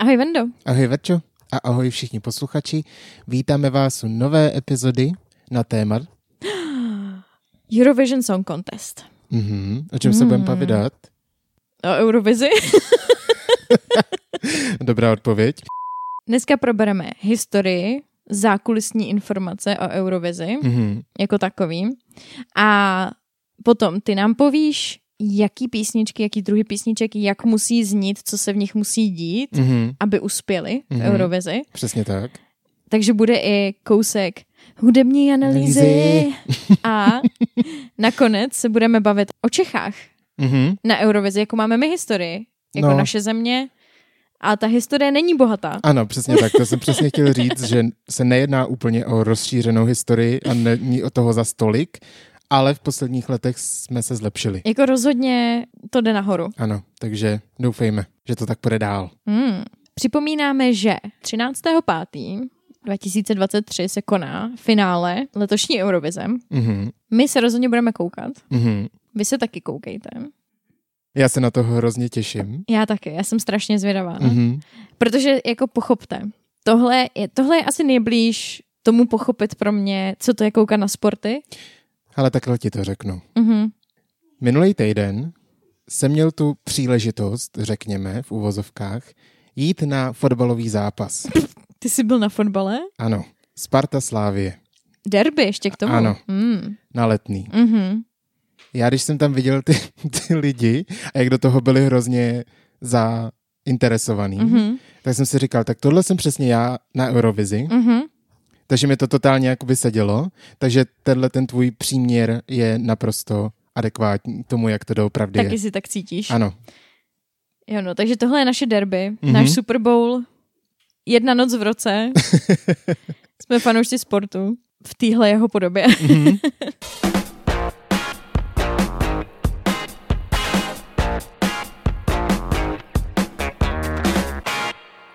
Ahoj Vendo. Ahoj Verčo a ahoj všichni posluchači. Vítáme vás u nové epizody na téma Eurovision Song Contest. Mhm. O čem se budeme povídat? O Eurovizi. Dobrá odpověď. Dneska probereme historii, zákulisní informace o Eurovizi Mhm. jako takový. A potom ty nám povíš, jaký písničky, jaký druhý písniček, jak musí znít, co se v nich musí dít, Mhm. aby uspěli v Mhm. Eurovizi. Přesně tak. Takže bude i kousek hudební analýzy. Analýzy. A nakonec se budeme bavit o Čechách Mhm. na Eurovizi, jako máme my historii, jako No. naše země. A ta historie není bohatá. Ano, přesně tak. To jsem přesně chtěl říct, že se nejedná úplně o rozšířenou historii a není o toho za stolik, ale v posledních letech jsme se zlepšili. Jako rozhodně to jde nahoru. Ano, takže doufejme, že to tak půjde dál. Hmm. Připomínáme, že 13.5.2023 se koná finále letošní Eurovize. Mhm. My se rozhodně budeme koukat. Mhm. Vy se taky koukejte. Já se na to hrozně těším. Já taky, já jsem strašně zvědavá. Mhm. Protože jako pochopte, tohle je, tohle je asi nejblíž tomu pochopit pro mě, co to je koukat na sporty. Ale takhle ti to řeknu. Mhm. Minulý týden jsem měl tu příležitost, řekněme, v úvozovkách, jít na fotbalový zápas. Ty jsi byl na fotbale? Ano, Sparta Slávie, Derby ještě k tomu? Ano. Mm. na letný. Mhm. Já když jsem tam viděl ty, ty lidi a jak do toho byli hrozně zainteresovaný, Mhm. tak jsem si říkal, tak tohle jsem přesně já na Eurovizi, Mhm. Takže mi to totálně jako vysedělo, takže tenhle ten tvůj příměr je naprosto adekvátní tomu, jak to doopravdy Taky je. si tak cítíš. Ano, Jo, no, takže tohle je naše derby, Mhm. náš Super Bowl, jedna noc v roce. Jsme fanoušci sportu v téhle jeho podobě. Mhm.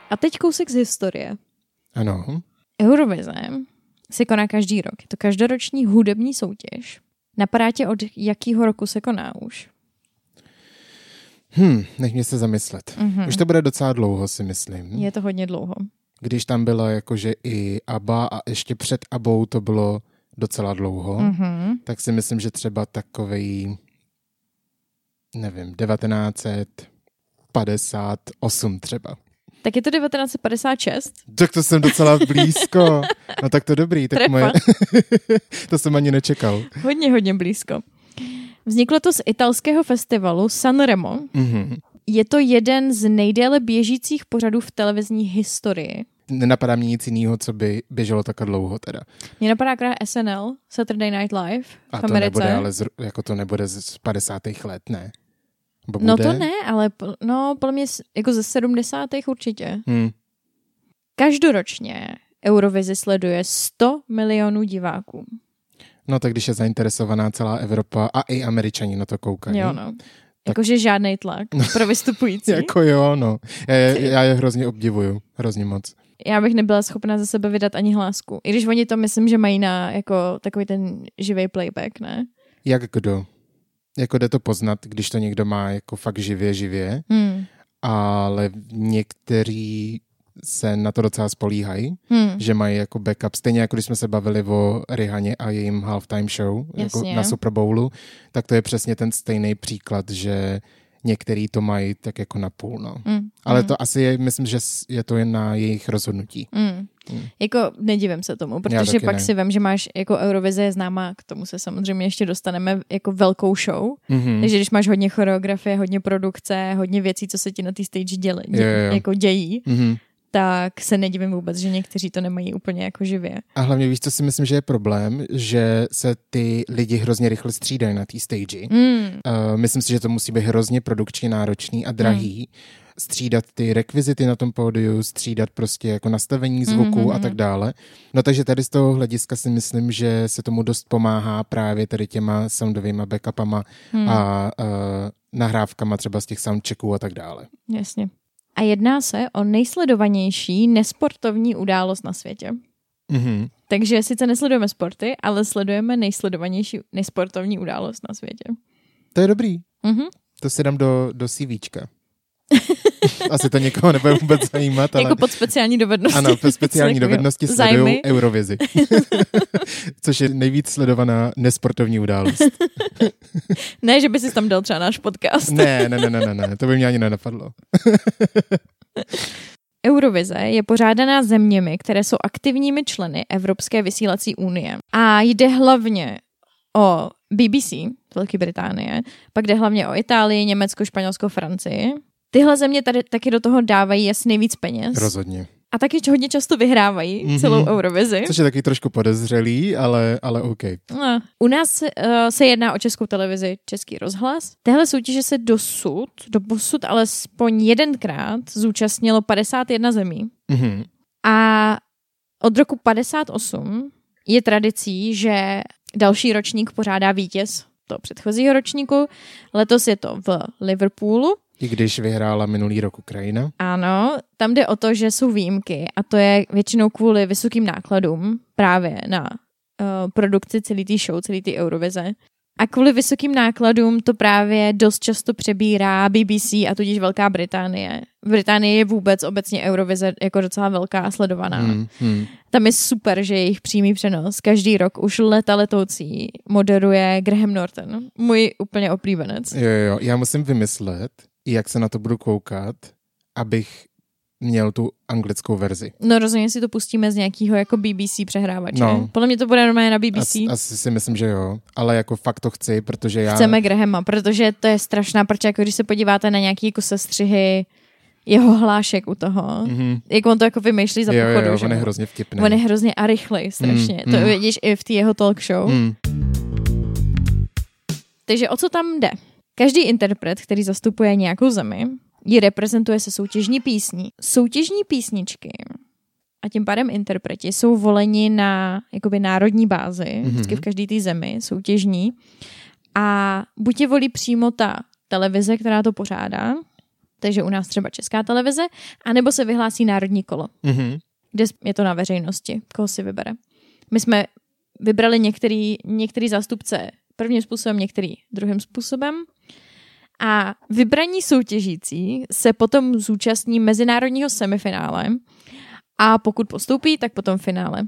A teď kousek z historie. ano. Eurovize se koná každý rok. Je to každoroční hudební soutěž. Napadá tě, od jakého roku se koná už? Hm, nech mě se zamyslet. Mhm. Už to bude docela dlouho, si myslím. Je to hodně dlouho. Když tam bylo jakože i ABBA a ještě před ABBou to bylo docela dlouho, Mhm. tak si myslím, že třeba takovej, nevím, 1958 třeba. Tak je to 1956. Tak to jsem docela blízko. No tak to dobrý. Tak Trefa. moje... to jsem ani nečekal. Hodně, hodně blízko. Vzniklo to z italského festivalu Sanremo. Mhm. Je to jeden z nejdéle běžících pořadů v televizní historii. Nenapadá mě nic jiného, co by běželo tak dlouho teda. Mně napadá akorát SNL, Saturday Night Live A v to Americe. nebude, ale z, jako to nebude z 50. let, ne? No bude? to ne, ale no, podle mě jako ze 70. určitě. Hm. Každoročně Eurovizi sleduje 100 milionů diváků. No tak když je zainteresovaná celá Evropa a i američani na to koukají. Jo, no. Jakože žádný tlak pro vystupující. Jako jo, no. Já je, já je hrozně obdivuju. Hrozně moc. Já bych nebyla schopna ze sebe vydat ani hlásku. I když oni to myslím, že mají na jako takový ten živý playback, ne? Jak kdo? Jako jde to poznat, když to někdo má jako fakt živě, živě, Hmm. ale někteří se na to docela spolíhají, Hmm. že mají jako backup. Stejně jako když jsme se bavili o Rihaně a jejím halftime show jako na Super Bowlu, tak to je přesně ten stejný příklad, že některý to mají tak jako na půl. No. Hmm. Ale hmm. to asi je, myslím, že je to jen na jejich rozhodnutí. Mm. Mm. Jako nedivím se tomu, protože pak ne. si vem, že máš jako Eurovize je známá, k tomu se samozřejmě ještě dostaneme jako velkou show, Mhm. takže když máš hodně choreografie, hodně produkce, hodně věcí, co se ti na té stage děli, dě, Jo, jo. jako dějí, Mhm. Tak se nedivím vůbec, že někteří to nemají úplně jako živě. A hlavně víš, co si myslím, že je problém, že se ty lidi hrozně rychle střídají na té stage. Mm. Uh, myslím si, že to musí být hrozně produkčně náročný a drahý. Střídat ty rekvizity na tom pódiu, střídat prostě jako nastavení zvuku Mhm, a tak dále. No takže tady z toho hlediska si myslím, že se tomu dost pomáhá právě tady těma soundovými backupama Hmm. a uh, nahrávkama třeba z těch soundchecků a tak dále. Jasně. A jedná se o nejsledovanější nesportovní událost na světě. Mhm. Takže sice nesledujeme sporty, ale sledujeme nejsledovanější nesportovní událost na světě. To je dobrý. Mhm. To si dám do, do CVčka. Asi to někoho nebude vůbec zajímat, ale... Jako pod speciální dovednosti. Ano, pod speciální dovednosti sledují Eurovizi. Což je nejvíc sledovaná nesportovní událost. Ne, že by si tam dal třeba náš podcast. Ne, ne, ne, ne, ne, ne, to by mě ani nenapadlo. Eurovize je pořádaná zeměmi, které jsou aktivními členy Evropské vysílací unie. A jde hlavně o BBC Velké Británie, pak jde hlavně o Itálii, Německo, Španělsko, Francii. Tyhle země tady taky do toho dávají asi nejvíc peněz. Rozhodně. A taky hodně často vyhrávají Mhm. celou Eurovizi. Což je taky trošku podezřelý, ale, ale OK. No. U nás uh, se jedná o českou televizi Český rozhlas. Téhle soutěže se dosud, do posud alespoň jedenkrát zúčastnilo 51 zemí. Mhm. A od roku 58 je tradicí, že další ročník pořádá vítěz toho předchozího ročníku. Letos je to v Liverpoolu. I když vyhrála minulý rok Ukrajina. Ano, tam jde o to, že jsou výjimky a to je většinou kvůli vysokým nákladům právě na uh, produkci celý té show, celý té Eurovize. A kvůli vysokým nákladům to právě dost často přebírá BBC a tudíž Velká Británie. V Británii je vůbec obecně Eurovize jako docela velká a sledovaná. Hmm, hmm. Tam je super, že jejich přímý přenos každý rok už leta letoucí moderuje Graham Norton, můj úplně oblíbenec. Jo, jo, jo, já musím vymyslet, jak se na to budu koukat, abych měl tu anglickou verzi. No rozhodně si to pustíme z nějakého jako BBC přehrávače. No. Podle mě to bude normálně na BBC. As, asi si myslím, že jo, ale jako fakt to chci, protože já... Chceme Grahama, protože to je strašná prča, jako když se podíváte na nějaký jako sestřihy jeho hlášek u toho. Mhm. Jak on to jako vymýšlí za Jo, pochodu, jo, že on je hrozně vtipný. On je hrozně a rychlej, strašně. Mm, to mm. vidíš i v té jeho talk show. Hmm. Takže o co tam jde? Každý interpret, který zastupuje nějakou zemi, ji reprezentuje se soutěžní písní. Soutěžní písničky a tím pádem interpreti jsou voleni na jakoby národní bázi, Mhm. vždycky v každé té zemi, soutěžní. A buď je volí přímo ta televize, která to pořádá, takže u nás třeba česká televize, anebo se vyhlásí národní kolo, Mhm. kde je to na veřejnosti, koho si vybere. My jsme vybrali některý, některý zástupce prvním způsobem, některý druhým způsobem. A vybraní soutěžící se potom zúčastní mezinárodního semifinále a pokud postoupí, tak potom finále.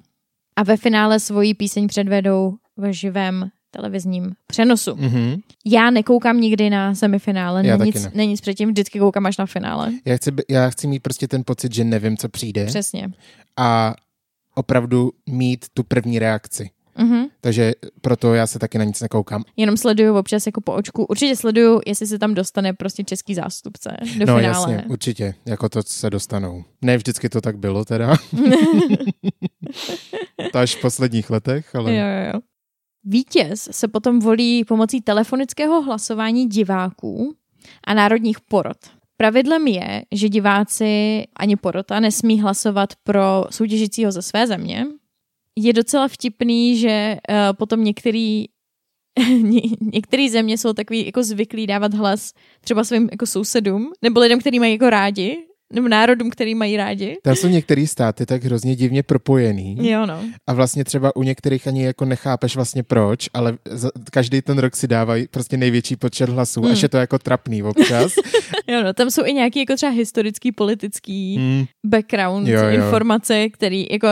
A ve finále svoji píseň předvedou v živém televizním přenosu. Mhm. Já nekoukám nikdy na semifinále, Já nic, ne. nic předtím, vždycky koukám až na finále. Já, chci, já chci mít prostě ten pocit, že nevím, co přijde Přesně. a opravdu mít tu první reakci. Mhm. Takže proto já se taky na nic nekoukám. Jenom sleduju občas jako po očku. Určitě sleduju, jestli se tam dostane prostě český zástupce do no finále. jasně, určitě, jako to se dostanou. Ne vždycky to tak bylo teda. to až v posledních letech, ale... Jo, jo, jo. Vítěz se potom volí pomocí telefonického hlasování diváků a národních porod. Pravidlem je, že diváci ani porota nesmí hlasovat pro soutěžícího ze své země. Je docela vtipný, že uh, potom některý ně- některé země jsou takový jako zvyklí dávat hlas třeba svým jako sousedům, nebo lidem, který mají jako rádi, nebo národům, který mají rádi. Tam jsou některé státy tak hrozně divně propojený Jo, no. a vlastně třeba u některých ani jako nechápeš vlastně proč, ale za, každý ten rok si dávají prostě největší počet hlasů, Hmm. až je to jako trapný občas. Jo, no. Tam jsou i nějaký jako třeba historický, politický hmm. background, Jo, jo, informace, který jako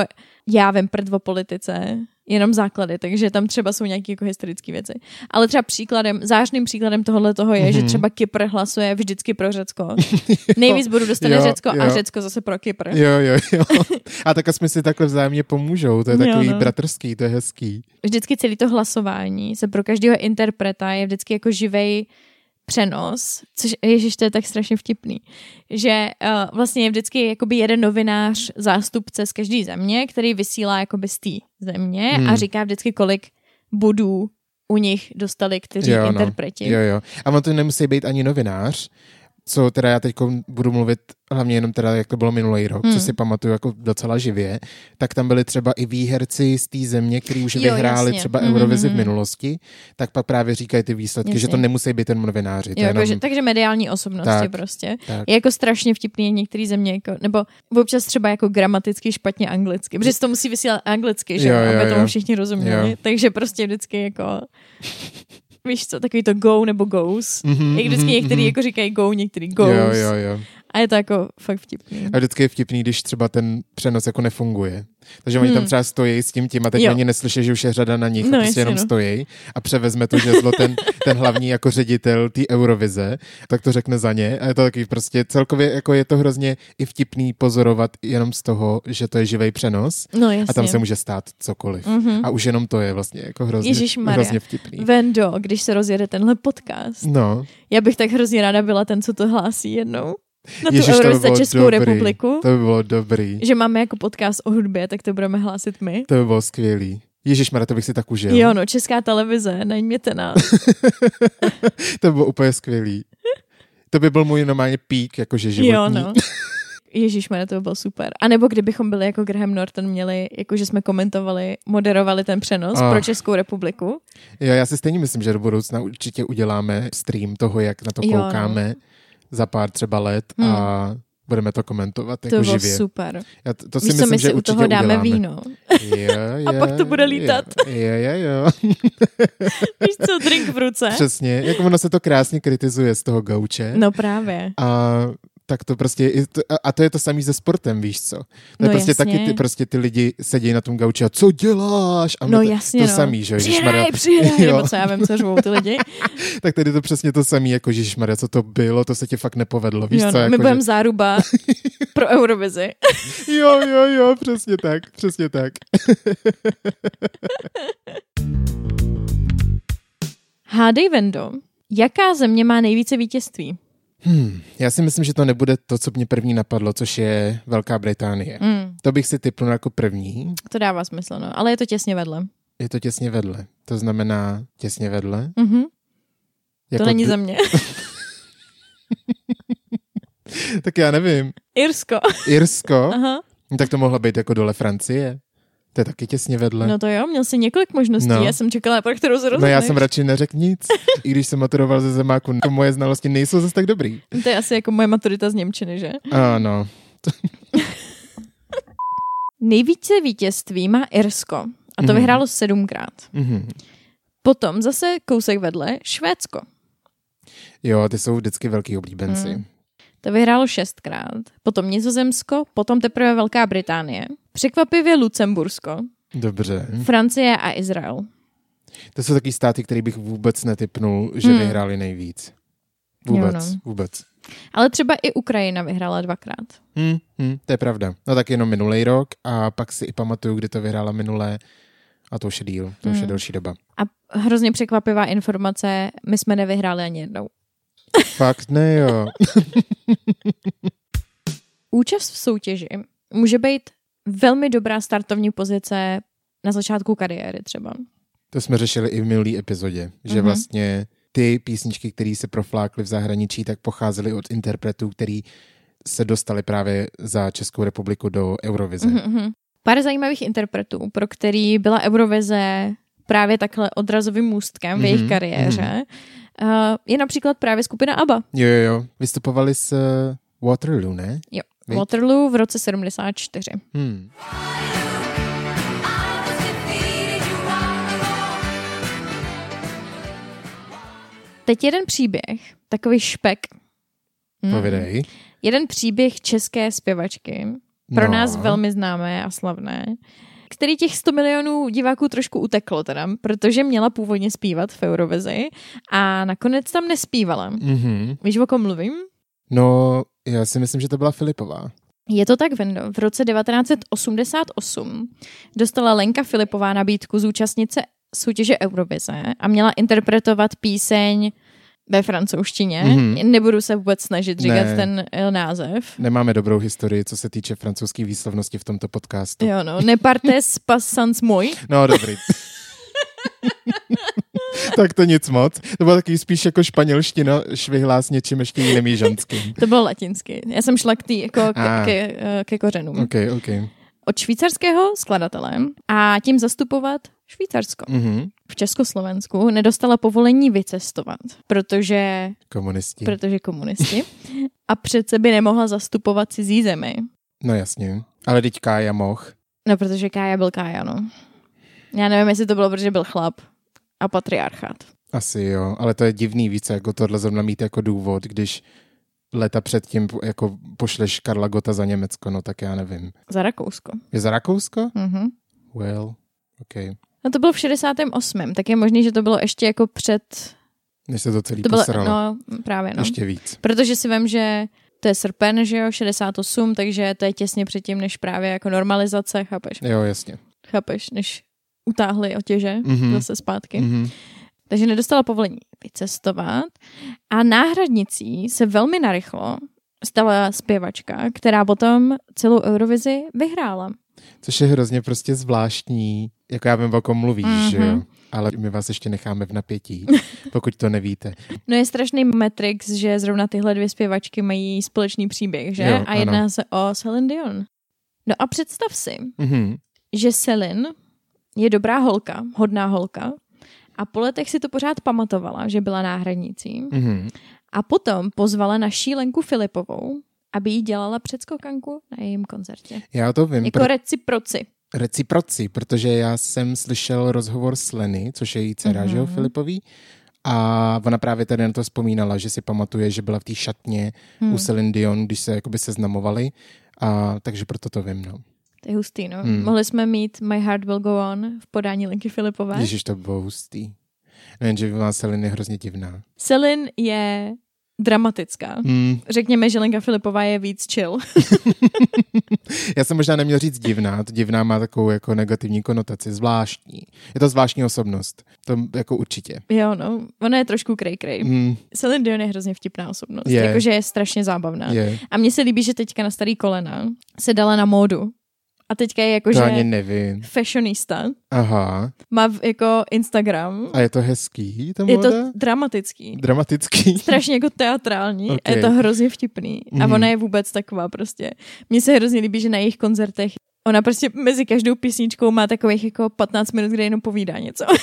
já vím prd o politice, jenom základy, takže tam třeba jsou nějaké jako historické věci. Ale třeba příkladem, zářným příkladem tohohle toho je, mm-hmm. že Mhm. třeba Kypr hlasuje vždycky pro Řecko. Nejvíc budu dostane jo, Řecko a jo. Řecko zase pro Kypr. Jo, jo, jo. A tak jsme si takhle vzájemně pomůžou, to je Jo, takový no. bratrský, to je hezký. Vždycky celý to hlasování se pro každého interpreta je vždycky jako živej přenos, což ježiš, to je tak strašně vtipný, že uh, vlastně je vždycky jakoby jeden novinář, zástupce z každé země, který vysílá jakoby z té země Hmm. a říká vždycky, kolik bodů u nich dostali kteří Jo, no. interpreti. Jo, jo. A on to nemusí být ani novinář, co teda já teď budu mluvit hlavně jenom teda, jak to bylo minulý rok, Hmm. co si pamatuju jako docela živě, tak tam byli třeba i výherci z té země, který už Jo, vyhráli jasně. třeba Mhm, Eurovizi mhm. v minulosti, tak pak právě říkají ty výsledky, Jasně. že to nemusí být ten novináři. Jo, je jako, jenom, že, takže mediální osobnosti Tak. prostě. tak. Je jako strašně vtipný některé země, jako, nebo občas třeba jako gramaticky špatně anglicky, protože to musí vysílat anglicky, že Jo, jo, jo, aby tomu jo. všichni rozuměli. Jo. Takže prostě vždycky jako, víš co, takový to go nebo goes. Mhm, Jak vždycky mhm, některý mhm. jako říkají go, některý goes. Jo, jo, jo. A je to jako fakt vtipný. A vždycky je vtipný, když třeba ten přenos jako nefunguje. Takže oni hmm. tam třeba stojí s tím tím a teď jo. ani neslyší, že už je řada na nich No, a prostě jenom no. stojí a převezme to žezlo ten, ten hlavní jako ředitel té Eurovize, tak to řekne za ně a je to taky prostě celkově jako je to hrozně i vtipný pozorovat jenom z toho, že to je živý přenos No jasně. a tam se může stát cokoliv. Mhm. A už jenom to je vlastně jako hrozně, hrozně vtipný. Vendo, když se rozjede tenhle podcast, No, já bych tak hrozně ráda byla ten, co to hlásí jednou. Na tu Ježiš, to by Eurovize bylo Českou dobrý. republiku. to by bylo dobrý. Že máme jako podcast o hudbě, tak to budeme hlásit my. To by bylo skvělý. Ježíš to bych si tak užil. Jo, no, Česká televize, najměte nás. To by bylo úplně skvělý. To by byl můj normálně pík, jakože životní. Jo, no. Ježíš to by bylo super. A nebo kdybychom byli jako Graham Norton, měli, jako že jsme komentovali, moderovali ten přenos Ah. pro Českou republiku. Jo, já si stejně myslím, že do budoucna určitě uděláme stream toho, jak na to Jo, no. Za pár třeba let a budeme to komentovat To jako bylo živě. super. Já to, to si Víš co, myslím, my že si u určitě toho dáme uděláme. víno. Jo, jo, A pak to bude lítat. Jo, jo, jo. Víš co, drink v ruce. Přesně, jako ono se to krásně kritizuje z toho gauče. No právě. A tak to prostě, a- to je to samý se sportem, víš co? To je No prostě jasně. taky ty, prostě ty lidi sedí na tom gauči a co děláš? A No to, jasně, to no. samý, že přihraj, Jo. nebo co já vím, co řvou ty lidi. Tak tady to přesně to samý, jako Ježišmarja, co to bylo, to se ti fakt nepovedlo, víš jo, co? no, Jako, my že- budeme záruba pro Eurovizi. Jo, jo, jo, přesně tak, přesně tak. Hádej Vendo, jaká země má nejvíce vítězství? Hmm, já si myslím, že to nebude to, co mě první napadlo, což je Velká Británie. Mm, To bych si typnul jako první. to dává smysl, no. Ale je to těsně vedle. Je to těsně vedle. To znamená těsně vedle. Mhm, Jako to není za mě. Tak já nevím. Irsko. Irsko? Aha. Tak to mohla být jako dole Francie. To je taky těsně vedle. No to jo, měl jsi několik možností. No. Já jsem čekala, pro kterou se No já jsem radši neřekl nic, i když jsem maturoval ze zemáku. Jako moje znalosti nejsou zase tak dobrý. To je asi jako moje maturita z Němčiny, že? Ano. Nejvíce vítězství má Irsko. A to Mhm. vyhrálo sedmkrát. Mhm. Potom zase kousek vedle Švédsko. Jo, ty jsou vždycky velký oblíbenci. Mm. To vyhrálo šestkrát. Potom Nizozemsko, potom teprve Velká Británie. Překvapivě Lucembursko, Dobře. Francie a Izrael. To jsou taky státy, které bych vůbec netypnul, že Hmm. vyhráli nejvíc. Vůbec, Jo, no. vůbec. Ale třeba i Ukrajina vyhrála dvakrát. Hm, hm, to je pravda. No tak jenom minulý rok a pak si i pamatuju, kdy to vyhrála minulé a to už je díl, to už je Hmm. delší doba. A hrozně překvapivá informace, my jsme nevyhráli ani jednou. Fakt ne, jo. Účast v soutěži může být velmi dobrá startovní pozice na začátku kariéry třeba. To jsme řešili i v minulý epizodě, že Mhm. vlastně ty písničky, které se proflákly v zahraničí, tak pocházely od interpretů, který se dostali právě za Českou republiku do Eurovize. Mhm, mhm. Pár zajímavých interpretů, pro který byla Eurovize právě takhle odrazovým můstkem v jejich Mhm, kariéře, uh, je například právě skupina ABBA. Jo, jo, jo. Vystupovali s eh, Waterloo, ne? Jo. Viď? Waterloo v roce 74. Hmm. Teď jeden příběh, takový špek. Hmm. Povidej. Jeden příběh české zpěvačky, pro No. nás velmi známé a slavné, který těch 100 milionů diváků trošku uteklo teda, protože měla původně zpívat v Eurovizi a nakonec tam nespívala. Mhm. Víš, o kom mluvím? No, já si myslím, že to byla Filipová. Je to tak, Vendo. V roce 1988 dostala Lenka Filipová nabídku zúčastnit se soutěže Eurovize a měla interpretovat píseň ve francouzštině. Mhm. Nebudu se vůbec snažit říkat Ne. ten eh, název. Nemáme dobrou historii, co se týče francouzské výslovnosti v tomto podcastu. Jo, no. Nepartes pas sans moi. No, dobrý. tak to nic moc. To bylo taky spíš jako španělština švihlá s něčím ještě jiným jižanským. To bylo latinsky. Já jsem šla k tý, jako ke, Ah. ke, eh, ke kořenům. OK, OK. Od švýcarského skladatele a tím zastupovat Švýcarsko. Mhm. V Československu nedostala povolení vycestovat, protože Komunisti. protože komunisti. A přece by nemohla zastupovat cizí zemi. No jasně. Ale teď Kája moh. No, protože Kája byl Kája, no. Já nevím, jestli to bylo, protože byl chlap a patriarchát. Asi jo, ale to je divný více, jako tohle zrovna mít jako důvod, když leta předtím jako pošleš Karla Gota za Německo, no tak já nevím. Za Rakousko. Je za Rakousko? Mhm. Well, OK. No to bylo v 68. Tak je možný, že to bylo ještě jako před... Než se to celý To bylo, posralo. no, právě no. Ještě víc. Protože si vím, že to je srpen, že jo, 68, takže to je těsně předtím, než právě jako normalizace, chápeš? Jo, jasně. Chápeš, než utáhli otěže Mhm. zase zpátky. Mhm. Takže nedostala povolení vycestovat a náhradnicí se velmi narychlo stala zpěvačka, která potom celou Eurovizi vyhrála. Což je hrozně prostě zvláštní, jako já vím, o kom mluvíš, Mhm. že jo? Ale my vás ještě necháme v napětí, pokud to nevíte. No je strašný Matrix, že zrovna tyhle dvě zpěvačky mají společný příběh, že? Jo, a jedná ano. se o Celine Dion. No a představ si, Mhm. že Celine je dobrá holka, hodná holka a po letech si to pořád pamatovala, že byla náhradnicí Mhm. a potom pozvala na Šílenku Filipovou, aby jí dělala předskokanku na jejím koncertě. Já to vím, Jako pro reciproci. reciproci, protože já jsem slyšel rozhovor s Leny, což je její dcera, Mhm. že jo, Filipový, a ona právě tady na to vzpomínala, že si pamatuje, že byla v té šatně Hmm. u Celine Dion, když se jakoby seznamovali, a takže proto to vím, no. To je hustý, no. Hmm. Mohli jsme mít My Heart Will Go On v podání Linky Filipové. Ježiš, to bylo hustý. No, jenže má Celine je hrozně divná. Celine je dramatická. Hmm. Řekněme, že Lenka Filipová je víc chill. Já jsem možná neměl říct divná, to divná má takovou jako negativní konotaci, zvláštní. Je to zvláštní osobnost, to jako určitě. jo, no. Ona je trošku krej krej. Hmm, Celine Dion je hrozně vtipná osobnost. Je. Jakože je strašně zábavná. je, A mně se líbí, že teďka na starý kolena se dala na módu. A teďka je to jakože ani nevím. fashionista. Aha, Má jako Instagram. a je to hezký, ta Je to dramatický. Dramatický. strašně jako teatrální a je to hrozně vtipný. A Mhm. ona je vůbec taková prostě. Mně se hrozně líbí, že na jejich koncertech ona prostě mezi každou písničkou má takových jako 15 minut, kde jenom povídá něco.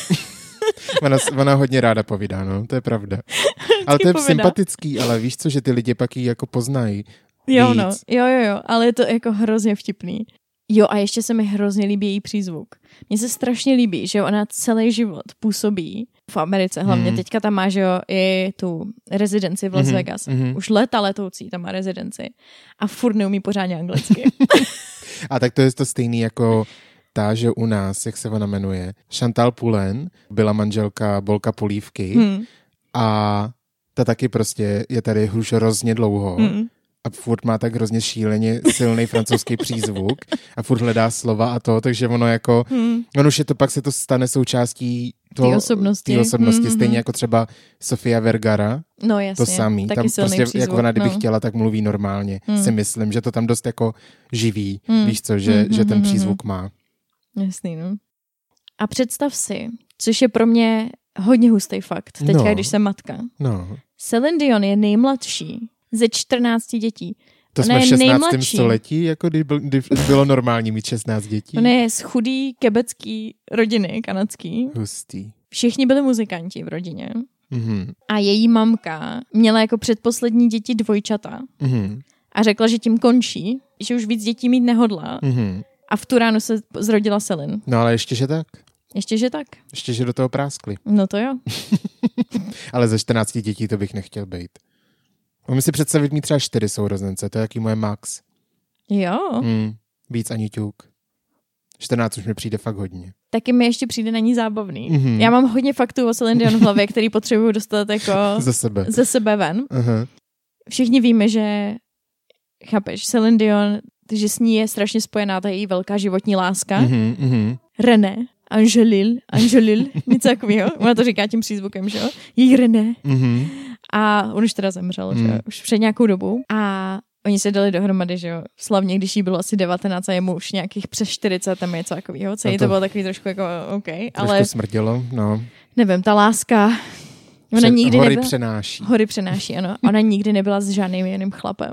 Ona, ona hodně ráda povídá, no, to je pravda. Ale to je povídá. sympatický, ale víš co, že ty lidi pak ji jako poznají. jo, Víc. no, jo, jo, jo, ale je to jako hrozně vtipný. Jo, a ještě se mi hrozně líbí její přízvuk. Mně se strašně líbí, že ona celý život působí v Americe, hlavně Mhm. teďka tam má, že jo, i tu rezidenci v Las Mhm, Vegas. mhm. Už léta letoucí tam má rezidenci a furt neumí pořádně anglicky. A tak to je to stejný jako ta, že u nás, jak se ona jmenuje, Chantal Poulen, byla manželka Bolka Polívky hmm. a ta taky prostě je tady už hrozně dlouho Hmm. A furt má tak hrozně šíleně silný francouzský přízvuk a furt hledá slova a to, takže ono jako, Hmm. on už je to, pak se to stane součástí Té toho, osobnosti. osobnosti, Mhm, stejně mhm. jako třeba Sofia Vergara, No jasně, to samý. Tam prostě, přízvuk, jak ona kdyby no. chtěla, tak mluví normálně. Hmm. Si myslím, že to tam dost jako živí, Hmm. víš co, že, Hmm, že hmm, ten hmm, přízvuk má. Jasný, no. A představ si, což je pro mě hodně hustý fakt, teďka, No. když jsem matka. No, Celine Dion je nejmladší ze 14 dětí. to Ona jsme v je 16. nejmladší. století, jako kdy, byl, kdy bylo normální mít 16 dětí. Ona je z chudý kebecký rodiny kanadský. Hustý. Všichni byli muzikanti v rodině. Mhm. A její mamka měla jako předposlední děti dvojčata Mhm. a řekla, že tím končí, že už víc dětí mít nehodlá. Mhm. A v tu ránu se zrodila Celine. No ale ještě, že tak. Ještě, že tak. Ještě, že do toho práskli. No to jo. Ale ze 14 dětí to bych nechtěl být. Umím si představit mít třeba čtyři sourozence, to je jaký moje max. Jo. Hmm. Víc ani ťuk. 14 už mi přijde fakt hodně. Taky mi ještě přijde na ní zábavný. Mhm. Já mám hodně faktů o Celine Dion v hlavě, který potřebuju dostat jako Ze sebe. ze sebe ven. Aha. Všichni víme, že chápeš, Celine Dion, že s ní je strašně spojená ta její velká životní láska. Mhm, mhm. René, Angelil, Angelil, něco takového. Ona to říká tím přízvukem, že jo? Její René. Mhm. A on už teda zemřel, že jo? Mm. Už před nějakou dobu. A oni se dali dohromady, že jo? Slavně, když jí bylo asi 19 a jemu už nějakých přes 40 tam něco takového. Celý No to... to- bylo takový trošku jako OK, Trošku ale smrdělo, no. nevím, ta láska, ona Pře- nikdy hory nebyla... přenáší. Hory přenáší, ano. Ona nikdy nebyla s žádným jiným chlapem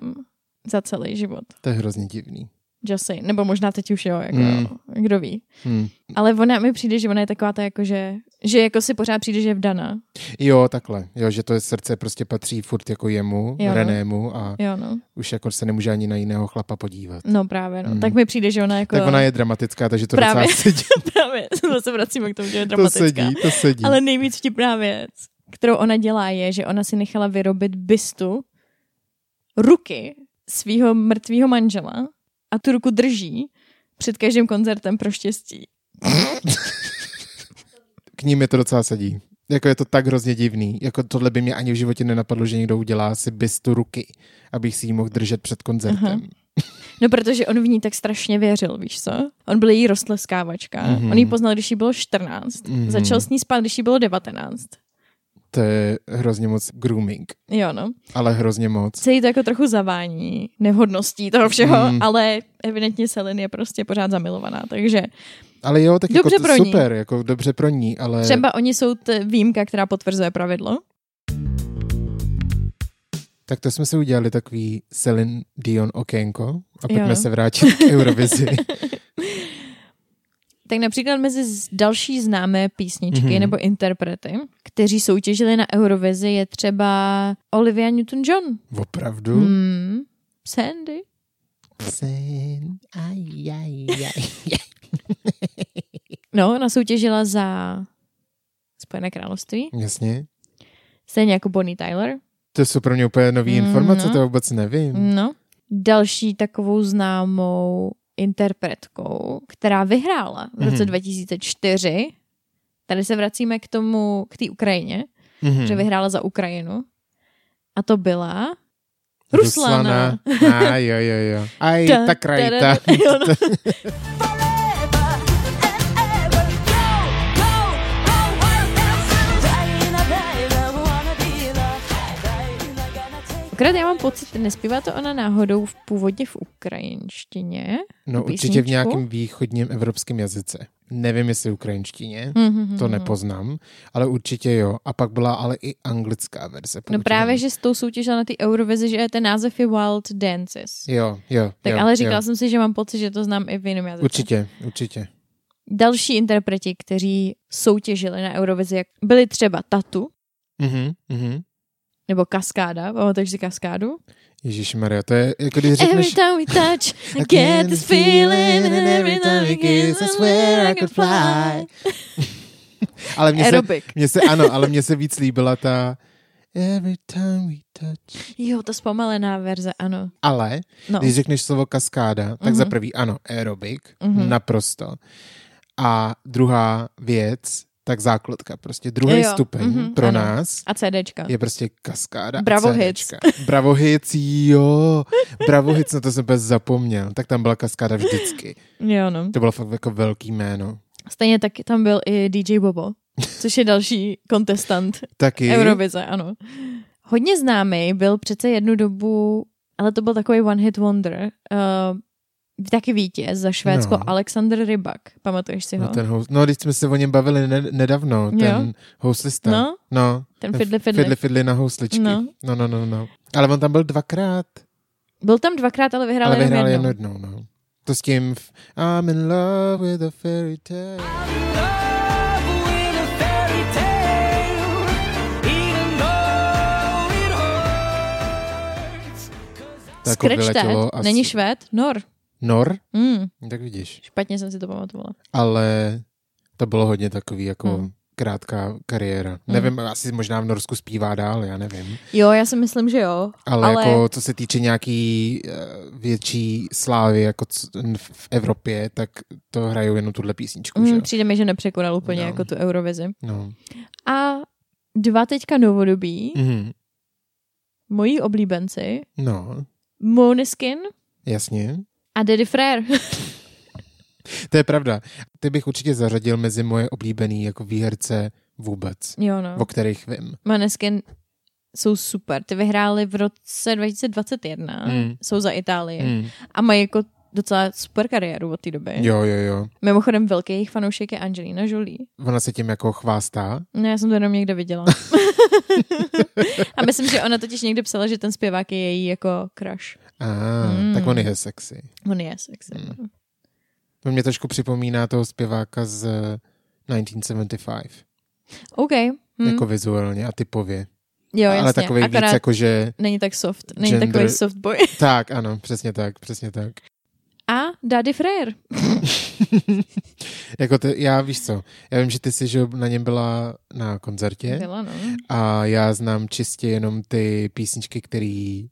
za celý život. To je hrozně divný. Say. Nebo možná teď už jo, jako, Mm. kdo ví. Hmm. Ale ona mi přijde, že ona je taková ta jako, že, že jako si pořád přijde, že je vdaná. Jo, takhle. Jo, že to je srdce prostě patří furt jako jemu, Jo, no. Renému a Jo, no. už jako se nemůže ani na jiného chlapa podívat. No právě, no. Mm. Tak mi přijde, že ona jako... Tak ona je dramatická, takže to Právě. docela sedí. právě, se vracíme k tomu, že je to dramatická. sedí, to sedí. Ale nejvíc vtipná věc, kterou ona dělá, je, že ona si nechala vyrobit bystu ruky svého mrtvého manžela a tu ruku drží před každým koncertem pro štěstí. K ním je to docela sedí. Jako je to tak hrozně divný. Jako tohle by mě ani v životě nenapadlo, že někdo udělá si bystu ruky, abych si ji mohl držet před koncertem. Aha. No, protože on v ní tak strašně věřil, víš co? On byl její roztleskávačka. Mm-hmm. On ji poznal, když jí bylo 14. Mm-hmm. Začal s ní spát, když jí bylo 19. To je hrozně moc grooming. Jo, no. Ale hrozně moc. Celý to jako trochu zavání nevhodností toho všeho, mm. ale evidentně Selin je prostě pořád zamilovaná, takže ale jo, tak dobře jako pro super, ní. jako dobře pro ní, ale... Třeba oni jsou t- výjimka, která potvrzuje pravidlo. Tak to jsme si udělali takový Celine Dion okénko a pojďme se vrátit k Eurovizi. tak například mezi další známé písničky mm-hmm. nebo interprety, kteří soutěžili na Eurovizi, je třeba Olivia Newton-John. Opravdu? Hmm. Sandy. Sandy. Aj, aj, aj, aj. no, ona soutěžila za Spojené království. Jasně. Stejně jako Bonnie Tyler. To jsou pro mě úplně nové mm, informace, no. to vůbec nevím. No. Další takovou známou interpretkou, která vyhrála v roce mm-hmm. 2004. Tady se vracíme k tomu, k té Ukrajině, mm-hmm. že vyhrála za Ukrajinu. A to byla Ruslana. Ruslana. A jo, jo, jo. Aj, ta krajta. Akorát já mám pocit, nespívá to ona náhodou v původě v ukrajinštině? No určitě v nějakém východním evropském jazyce. Nevím, jestli ukrajinštině, mm-hmm. to nepoznám, ale určitě jo. A pak byla ale i anglická verze. No právě, že s tou soutěžila na ty Eurovizi, že ten název je Wild Dances. Jo, jo. Tak jo, ale říkala jo. jsem si, že mám pocit, že to znám i v jiném jazyce. Určitě, určitě. Další interpreti, kteří soutěžili na Eurovizi, byli třeba Tatu, mm-hmm, mm-hmm. Nebo kaskáda, pamatuješ si kaskádu? Ježíš Maria, to je, jako když řekneš... Every time we touch, I get this feeling and every time we kiss, I swear I could fly. ale mě se, mě se, ano, ale mně se víc líbila ta Every time we touch. Jo, ta zpomalená verze, ano. Ale, no. když řekneš slovo kaskáda, tak uh-huh. za prvý, ano, aerobik, uh-huh. naprosto. A druhá věc, tak základka, prostě druhý jo, stupeň mm-hmm, pro ano. nás. A CDčka. Je prostě kaskáda Bravo Hits. Bravo Hits, jo. Bravo Hits, na to jsem bez zapomněl. Tak tam byla kaskáda vždycky. Jo, no. To bylo fakt jako velký jméno. Stejně tak tam byl i DJ Bobo, což je další kontestant Taky. Eurovize, ano. Hodně známý byl přece jednu dobu, ale to byl takový one hit wonder, uh, taky vítěz za Švédsko, no. Alexander Rybak. Pamatuješ si ho? No, ten host, no, když jsme se o něm bavili ne, nedávno, ten jo? hostlista. No, no ten Fidli Fidli. Fidli Fidli na hostličky. No. no, no, no, no. Ale on tam byl dvakrát. Byl tam dvakrát, ale vyhrál, ale vyhrál jenom jednou. jednou no. To s tím I'm in love with a fairy tale. Scratch asi... není švéd, Nor. Nor? Mm. Tak vidíš. Špatně jsem si to pamatovala. Ale to bylo hodně takový jako mm. krátká kariéra. Mm. Nevím, asi možná v Norsku zpívá dál, já nevím. Jo, já si myslím, že jo. Ale, ale... jako co se týče nějaký uh, větší slávy jako v Evropě, tak to hrajou jenom tuhle písničku. Mm, že? Přijde mi, že nepřekonal úplně no. jako tu Eurovizi. No. A dva teďka novodobí, mm. moji oblíbenci, no. Moneskin. Jasně. A Daddy Frere. to je pravda. Ty bych určitě zařadil mezi moje oblíbený jako výherce vůbec. Jo, no. O kterých vím. Moneskin jsou super. Ty vyhráli v roce 2021. Mm. Jsou za Itálii. Mm. A mají jako docela super kariéru od té doby. Jo, jo, jo. Mimochodem velký jejich fanoušek je Angelina Jolie. Ona se tím jako chvástá? Ne, já jsem to jenom někde viděla. a myslím, že ona totiž někde psala, že ten zpěvák je její jako crush. Ah, mm. tak on je sexy. On je sexy. Mm. To mě trošku připomíná toho zpěváka z 1975. OK. Mm. Jako vizuálně a typově. Jo, jasně. Ale takový Akorát víc jako, že... Není tak soft. Není gender... takový soft boy. tak, ano, přesně tak, přesně tak a Daddy Frere. jako ty, já víš co, já vím, že ty jsi že na něm byla na koncertě byla, no. a já znám čistě jenom ty písničky, které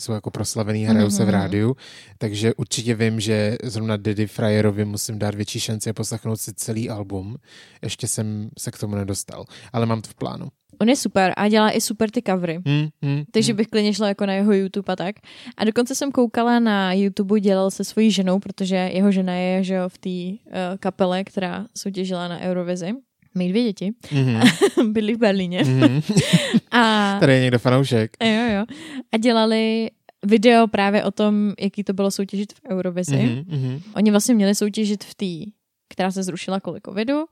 jsou jako proslavený, hrajou mm-hmm. se v Mhm. rádiu, takže určitě vím, že zrovna Diddy Fryerovi musím dát větší šanci a poslechnout si celý album. Ještě jsem se k tomu nedostal, ale mám to v plánu. On je super a dělá i super ty covery. Hmm, hmm, Takže hmm. bych klidně šla jako na jeho YouTube a tak. A dokonce jsem koukala na YouTube, dělal se svojí ženou, protože jeho žena je že jo, v té uh, kapele, která soutěžila na Eurovizi. Mají dvě děti. Mhm, Bydlí v Berlíně. mhm. A, Tady je někdo fanoušek. jo, jo. a dělali video právě o tom, jaký to bylo soutěžit v Eurovizi. Mhm, mhm. Oni vlastně měli soutěžit v té, která se zrušila kvůli covidu,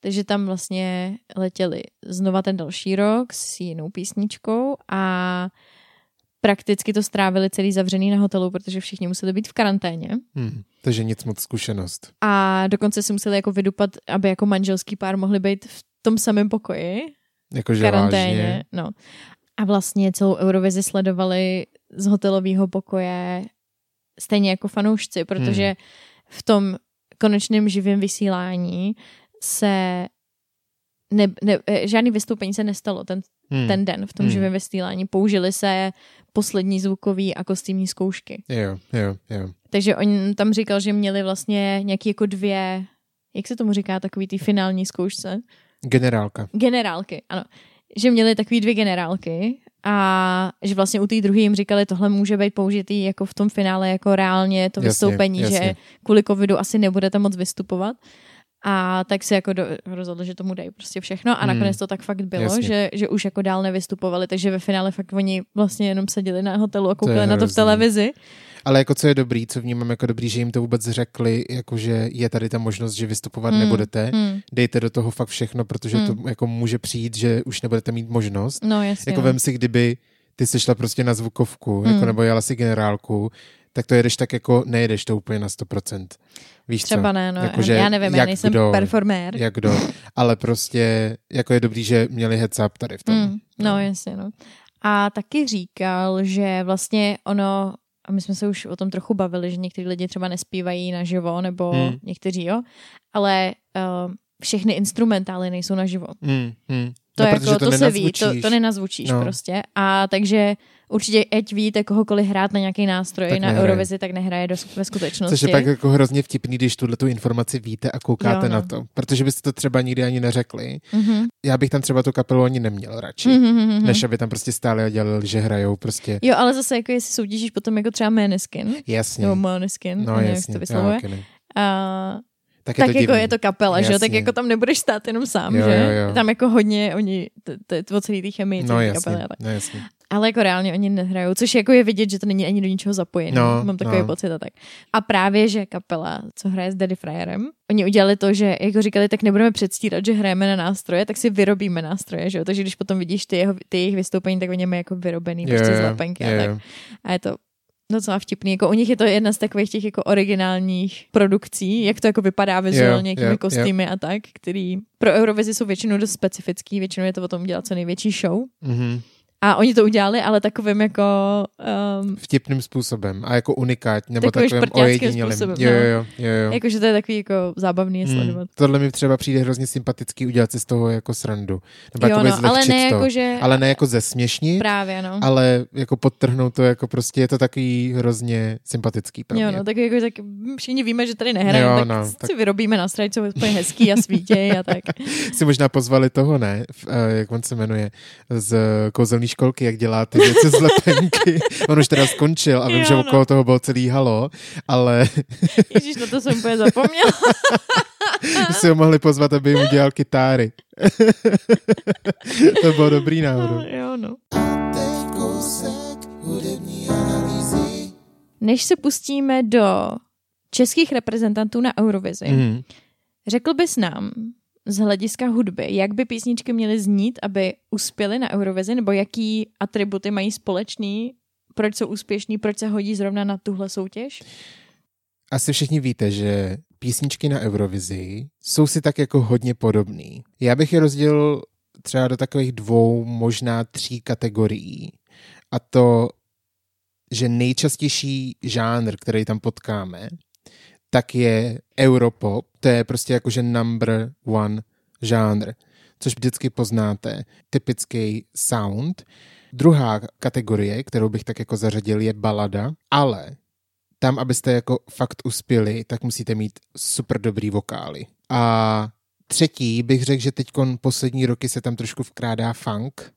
takže tam vlastně letěli znova ten další rok s jinou písničkou a prakticky to strávili celý zavřený na hotelu, protože všichni museli být v karanténě. Hmm, takže nic moc zkušenost. A dokonce si museli jako vydupat, aby jako manželský pár mohli být v tom samém pokoji, v Jakože karanténě. vážně. No. A vlastně celou Eurovizi sledovali z hotelového pokoje stejně jako fanoušci, protože Hmm. v tom konečném živém vysílání se ne, ne, žádný vystoupení se nestalo ten, Hmm. ten den v tom Hmm. živém vysílání. Použili se poslední zvukový a kostýmní zkoušky. Jo, jo, jo. Takže on tam říkal, že měli vlastně nějaký jako dvě, jak se tomu říká, takový ty finální zkoušce? Generálka. Generálky, ano. Že měli takový dvě generálky a že vlastně u té druhé jim říkali, tohle může být použitý jako v tom finále jako reálně to Jasně, vystoupení, jasně. že kvůli covidu asi nebudete moc vystupovat. A tak si jako do, rozhodl, že tomu dají prostě všechno a Hmm. nakonec to tak fakt bylo, Jasně. že, že už jako dál nevystupovali, takže ve finále fakt oni vlastně jenom seděli na hotelu a koukali na to v televizi. Ale jako co je dobrý, co vnímám jako dobrý, že jim to vůbec řekli, jako že je tady ta možnost, že vystupovat Hmm, nebudete. Hmm. Dejte do toho fakt všechno, protože Hmm. to jako může přijít, že už nebudete mít možnost. No jasně. Jako no. vem si, kdyby ty jsi šla prostě na zvukovku, jako Hmm. nebo jela si generálku, tak to jedeš tak jako, nejedeš to úplně na 100%. Víš Třeba co? ne, no, Jakože já nevím, já nejsem kdo, performér. Jak kdo. Ale prostě jako je dobrý, že měli heads up tady v tom. Mm, no, jasně, no. A taky říkal, že vlastně ono, a my jsme se už o tom trochu bavili, že někteří lidi třeba nespívají naživo, nebo Hmm. někteří jo, ale uh, všechny instrumentály nejsou naživo. Mm, mm. To, no, jako, protože to, se ví, to, to nenazvučíš No. no. prostě. A takže určitě, ať víte kohokoliv hrát na nějaký nástroj Tak na nehraje. Eurovizi, tak nehraje do, ve skutečnosti. Což je pak jako hrozně vtipný, když tuhle tu informaci víte a koukáte Jo, no. na to. Protože byste to třeba nikdy ani neřekli. Mhm. Já bych tam třeba tu kapelu ani neměl radši. Mhm, mhm, mhm. Než aby tam prostě stáli a dělali, že hrajou prostě. Jo, ale zase jako jestli soutěžíš potom jako třeba Maneskin, Jasně. nebo Maneskin, No nevím, jak jasně. se to vyslovuje, Jo, okay, ne. a tak je tak to jako divný. je to kapela, že jo? Tak Jasně. jako tam nebudeš stát jenom sám, Jo, že? jo, jo. Tam jako hodně oni, to, to je o celý té chemii, No celý jasně, kapely a tak. no jasně. Ale jako reálně oni nehrajou, což jako je vidět, že to není ani do ničeho zapojené. No, Mám takový no. pocit a tak. A právě, že kapela, co hraje s Daddy Fryerem, oni udělali to, že jako říkali, tak nebudeme předstírat, že hrajeme na nástroje, tak si vyrobíme nástroje, že jo? Takže když potom vidíš ty, jeho, ty jejich vystoupení, tak oni mají jako vyrobený Jo, prostě z lepenky jo, a tak. A je to docela vtipný. Jako u nich je to jedna z takových těch jako originálních produkcí, jak to jako vypadá vizuálně, Jo, jakými jo. kostýmy a tak, který pro Eurovizi jsou většinou dost specifický, většinou je to o tom dělat co největší show. Mhm. A oni to udělali, ale takovým jako... Um, Vtipným způsobem a jako unikátní, nebo Takovým takovým ojedinělým. způsobem, Jo, no. jo, jo, jo, jo. jakože to je takový jako zábavný je Hmm. sledovat. Tohle mi třeba přijde hrozně sympatický udělat si z toho jako srandu. Nebo Jo, jako no, ale ne to. jako, že... ale ne jako zesměšnit, Právě, no. ale jako podtrhnout to jako prostě je to takový hrozně sympatický pro Jo, no, tak jako tak všichni víme, že tady nehrajeme, tak no, si tak- vyrobíme nástroje, co je úplně hezký a svítěj a tak. Si možná pozvali toho, ne? Uh, jak on se jmenuje? Z kouzelné školky, jak dělá ty věci z lepenky. on už teda skončil a vím, Jo, že no. okolo toho bylo celý halo, ale Ježíš, na to jsem úplně zapomněla. si ho mohli pozvat, aby jim udělal kytáry. to bylo dobrý náhodou. jo, no. Než se pustíme do českých reprezentantů na Eurovizi. Mm. řekl bys nám z hlediska hudby, jak by písničky měly znít, aby uspěly na Eurovizi, nebo jaký atributy mají společný, proč jsou úspěšní, proč se hodí zrovna na tuhle soutěž? Asi všichni víte, že písničky na Eurovizi jsou si tak jako hodně podobný. Já bych je rozdělil třeba do takových dvou, možná tří kategorií. A to, že nejčastější žánr, který tam potkáme, tak je Europop. To je prostě jakože number one žánr, což vždycky poznáte. Typický sound. Druhá kategorie, kterou bych tak jako zařadil, je balada, ale tam, abyste jako fakt uspěli, tak musíte mít super dobrý vokály. A třetí bych řekl, že teď poslední roky se tam trošku vkrádá funk,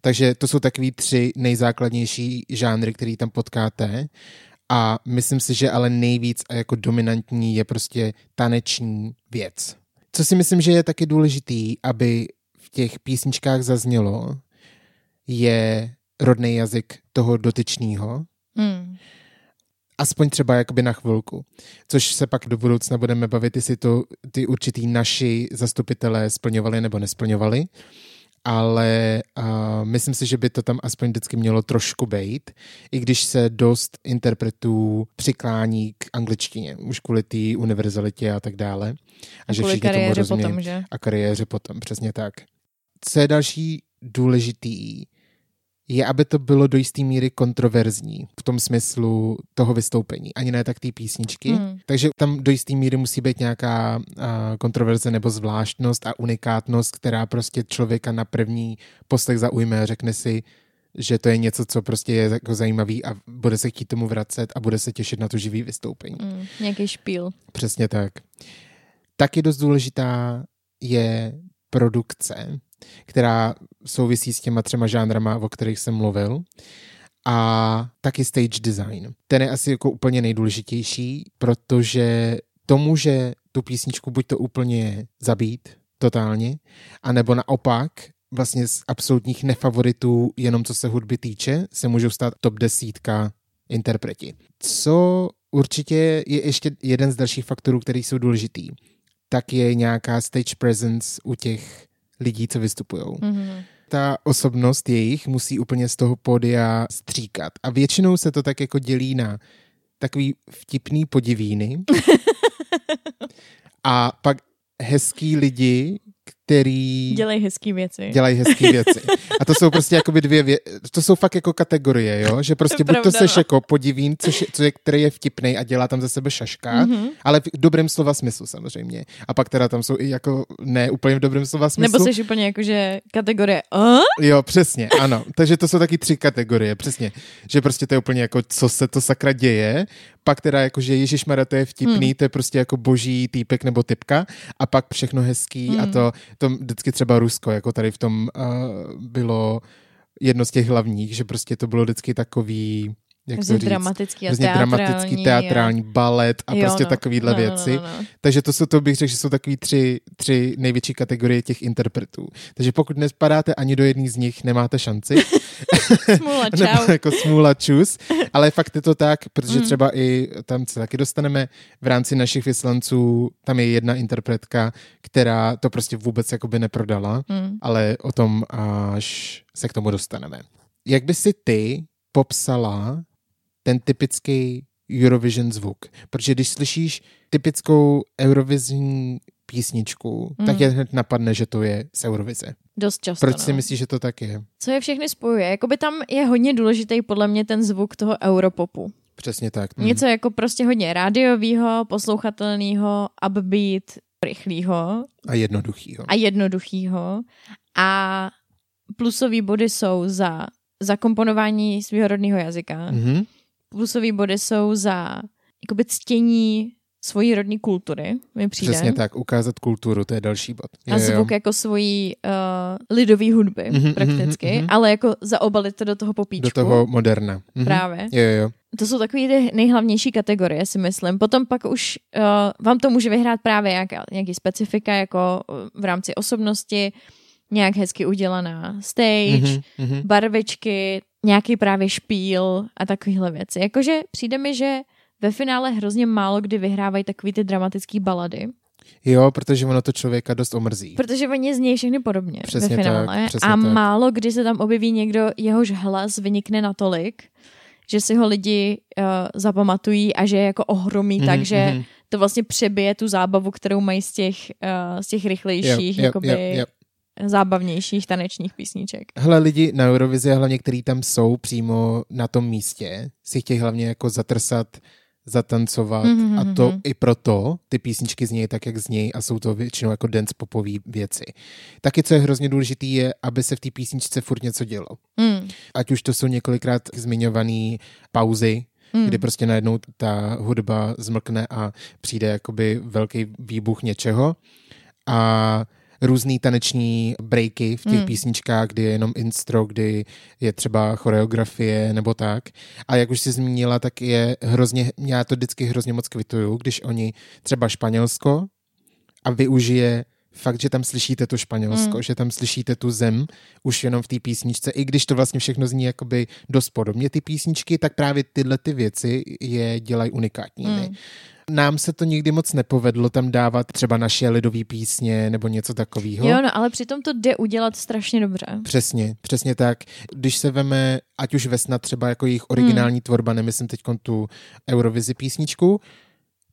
takže to jsou takový tři nejzákladnější žánry, který tam potkáte. A myslím si, že ale nejvíc a jako dominantní je prostě taneční věc. Co si myslím, že je taky důležitý, aby v těch písničkách zaznělo, je rodný jazyk toho dotyčního. Hmm. Aspoň třeba jakoby na chvilku. Což se pak do budoucna budeme bavit, jestli to ty určitý naši zastupitelé splňovali nebo nesplňovali ale uh, myslím si, že by to tam aspoň vždycky mělo trošku bejt, i když se dost interpretů přiklání k angličtině, už kvůli té univerzalitě a tak dále. A, a že všichni tomu rozumí. Potom, že? A kariéře potom, přesně tak. Co je další důležitý, je, aby to bylo do jisté míry kontroverzní v tom smyslu toho vystoupení, ani ne tak té písničky. Hmm. Takže tam do jisté míry musí být nějaká uh, kontroverze nebo zvláštnost a unikátnost, která prostě člověka na první poslech zaujme a řekne si, že to je něco, co prostě je jako zajímavý a bude se chtít tomu vracet a bude se těšit na to živý vystoupení. Hmm, nějaký špíl. Přesně tak. Taky dost důležitá je produkce která souvisí s těma třema žánrama, o kterých jsem mluvil. A taky stage design. Ten je asi jako úplně nejdůležitější, protože to může tu písničku buď to úplně zabít totálně, anebo naopak vlastně z absolutních nefavoritů, jenom co se hudby týče, se můžou stát top desítka interpreti. Co určitě je ještě jeden z dalších faktorů, který jsou důležitý, tak je nějaká stage presence u těch lidí, co vystupují. Mm-hmm. Ta osobnost jejich musí úplně z toho pódia stříkat. A většinou se to tak jako dělí na takový vtipný podivíny a pak hezký lidi, který... Dělají hezké věci. Dělají hezké věci. A to jsou prostě jakoby dvě vě... To jsou fakt jako kategorie, jo? Že prostě buď to seš no. jako podivín, což je, co je, který je vtipný a dělá tam ze sebe šaška, mm-hmm. ale v dobrém slova smyslu samozřejmě. A pak teda tam jsou i jako ne úplně v dobrém slova smyslu. Nebo jsi úplně jako, že kategorie a? Jo, přesně, ano. Takže to jsou taky tři kategorie, přesně. Že prostě to je úplně jako, co se to sakra děje, pak teda jako, že Ježíš to je vtipný, hmm. to je prostě jako boží týpek nebo typka a pak všechno hezký hmm. a to, to vždycky třeba Rusko, jako tady v tom uh, bylo jedno z těch hlavních, že prostě to bylo vždycky takový jak to říct, dramatický a teatrální, dramatický, teatrální a... balet a jo, prostě no, takovýhle no, no věci. No, no, no. Takže to jsou, to bych řekl, že jsou takový tři, tři největší kategorie těch interpretů. Takže pokud nespadáte ani do jedné z nich, nemáte šanci. smůla, čau. jako smůla, čus. Ale fakt je to tak, protože mm. třeba i tam se taky dostaneme v rámci našich vyslanců, tam je jedna interpretka, která to prostě vůbec jakoby neprodala, mm. ale o tom až se k tomu dostaneme. Jak by si ty popsala ten typický Eurovision zvuk. Protože když slyšíš typickou eurovizní písničku, mm. tak je hned napadne, že to je z Eurovize. Dost často. Proč si no. myslíš, že to tak je? Co je všechny spojuje? Jakoby tam je hodně důležitý podle mě ten zvuk toho europopu. Přesně tak. Mm. Něco jako prostě hodně rádiového, poslouchatelného, upbeat, rychlého. A jednoduchýho. A jednoduchýho. A plusové body jsou za zakomponování svého rodného jazyka. Mm-hmm. Plusové body jsou za jakoby ctění svojí rodní kultury, mi přijde. Přesně tak, ukázat kulturu, to je další bod. A je, zvuk jo. jako svojí uh, lidový hudby mm-hmm, prakticky, mm-hmm. ale jako zaobalit to do toho popíčku. Do toho moderna. Mm-hmm. Právě. Jo, jo. To jsou takové nejhlavnější kategorie, si myslím. Potom pak už uh, vám to může vyhrát právě jak, nějaký specifika, jako v rámci osobnosti, nějak hezky udělaná stage, mm-hmm, barvičky, nějaký právě špíl a takovéhle věci. Jakože přijde mi, že ve finále hrozně málo kdy vyhrávají takový ty dramatické balady. Jo, protože ono to člověka dost omrzí. Protože oni znějí všechny podobně přesně ve finále. Tak, přesně a tak. málo kdy se tam objeví někdo, jehož hlas vynikne natolik, že si ho lidi uh, zapamatují a že je jako ohromí, mm-hmm, takže mm-hmm. to vlastně přebije tu zábavu, kterou mají z těch, uh, z těch rychlejších yep, jakoby, yep, yep zábavnějších tanečních písniček. Hle, lidi na Eurovizi, hlavně který tam jsou přímo na tom místě, si chtějí hlavně jako zatrsat zatancovat Mhm, a to mhm. i proto ty písničky znějí tak, jak znějí a jsou to většinou jako dance popové věci. Taky, co je hrozně důležitý, je, aby se v té písničce furt něco dělo. Mm. Ať už to jsou několikrát zmiňované pauzy, Mm. kdy prostě najednou ta hudba zmlkne a přijde jakoby velký výbuch něčeho a různý taneční breaky v těch mm. písničkách, kdy je jenom instro, kdy je třeba choreografie nebo tak. A jak už jsi zmínila, tak je hrozně, já to vždycky hrozně moc kvituju, když oni třeba Španělsko a využije fakt, že tam slyšíte to Španělsko, Mm. že tam slyšíte tu zem už jenom v té písničce, i když to vlastně všechno zní jakoby dost podobně ty písničky, tak právě tyhle ty věci je dělají unikátními. Mm. Nám se to nikdy moc nepovedlo tam dávat třeba naše lidové písně nebo něco takového. Jo, no, ale přitom to jde udělat strašně dobře. Přesně, přesně tak. Když se veme, ať už Vesna třeba jako jejich originální hmm. tvorba, nemyslím teď tu Eurovizi písničku,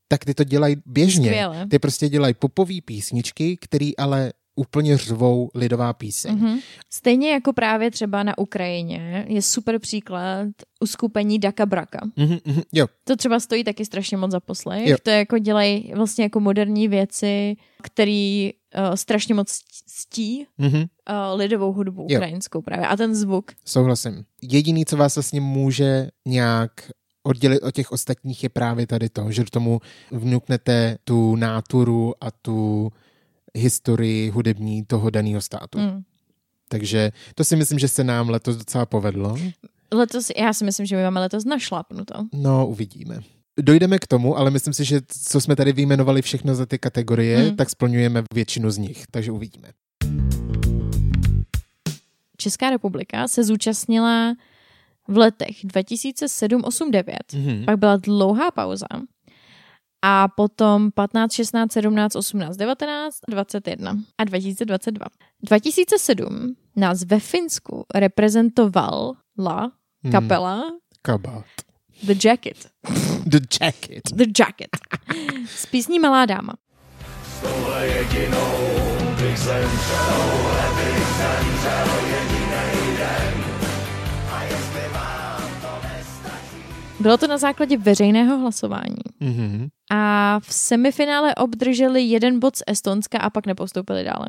tak ty to dělají běžně. Skvěle. Ty prostě dělají popové písničky, které ale úplně řvou lidová píseň. Mm-hmm. Mhm. Stejně jako právě třeba na Ukrajině je super příklad uskupení Daka Braka. Mm-hmm, jo, To třeba stojí taky strašně moc za poslech. Jo. To je jako dělají vlastně jako moderní věci, který uh, strašně moc ctí mm-hmm, uh, lidovou hudbu Jo. ukrajinskou právě. A ten zvuk. souhlasím. Jediný, co vás vlastně může nějak oddělit od těch ostatních je právě tady to, že do tomu vnuknete tu náturu a tu historii hudební toho daného státu. Mm. Takže to si myslím, že se nám letos docela povedlo. Letos, já si myslím, že my máme letos našlápnuto. No, uvidíme. Dojdeme k tomu, ale myslím si, že co jsme tady vyjmenovali všechno za ty kategorie, hmm. tak splňujeme většinu z nich, takže uvidíme. Česká republika se zúčastnila v letech 2007, 8, 9. Mhm. Pak byla dlouhá pauza. A potom 15, 16, 17, 18, 19, 21 a 2022. 2007 nás ve Finsku reprezentovala Hmm. kapela Kabát. The Jacket. The Jacket. The Jacket. S písní Malá dáma. Bylo to na základě veřejného hlasování. Mhm. A v semifinále obdrželi jeden bod z Estonska a pak nepostoupili dále.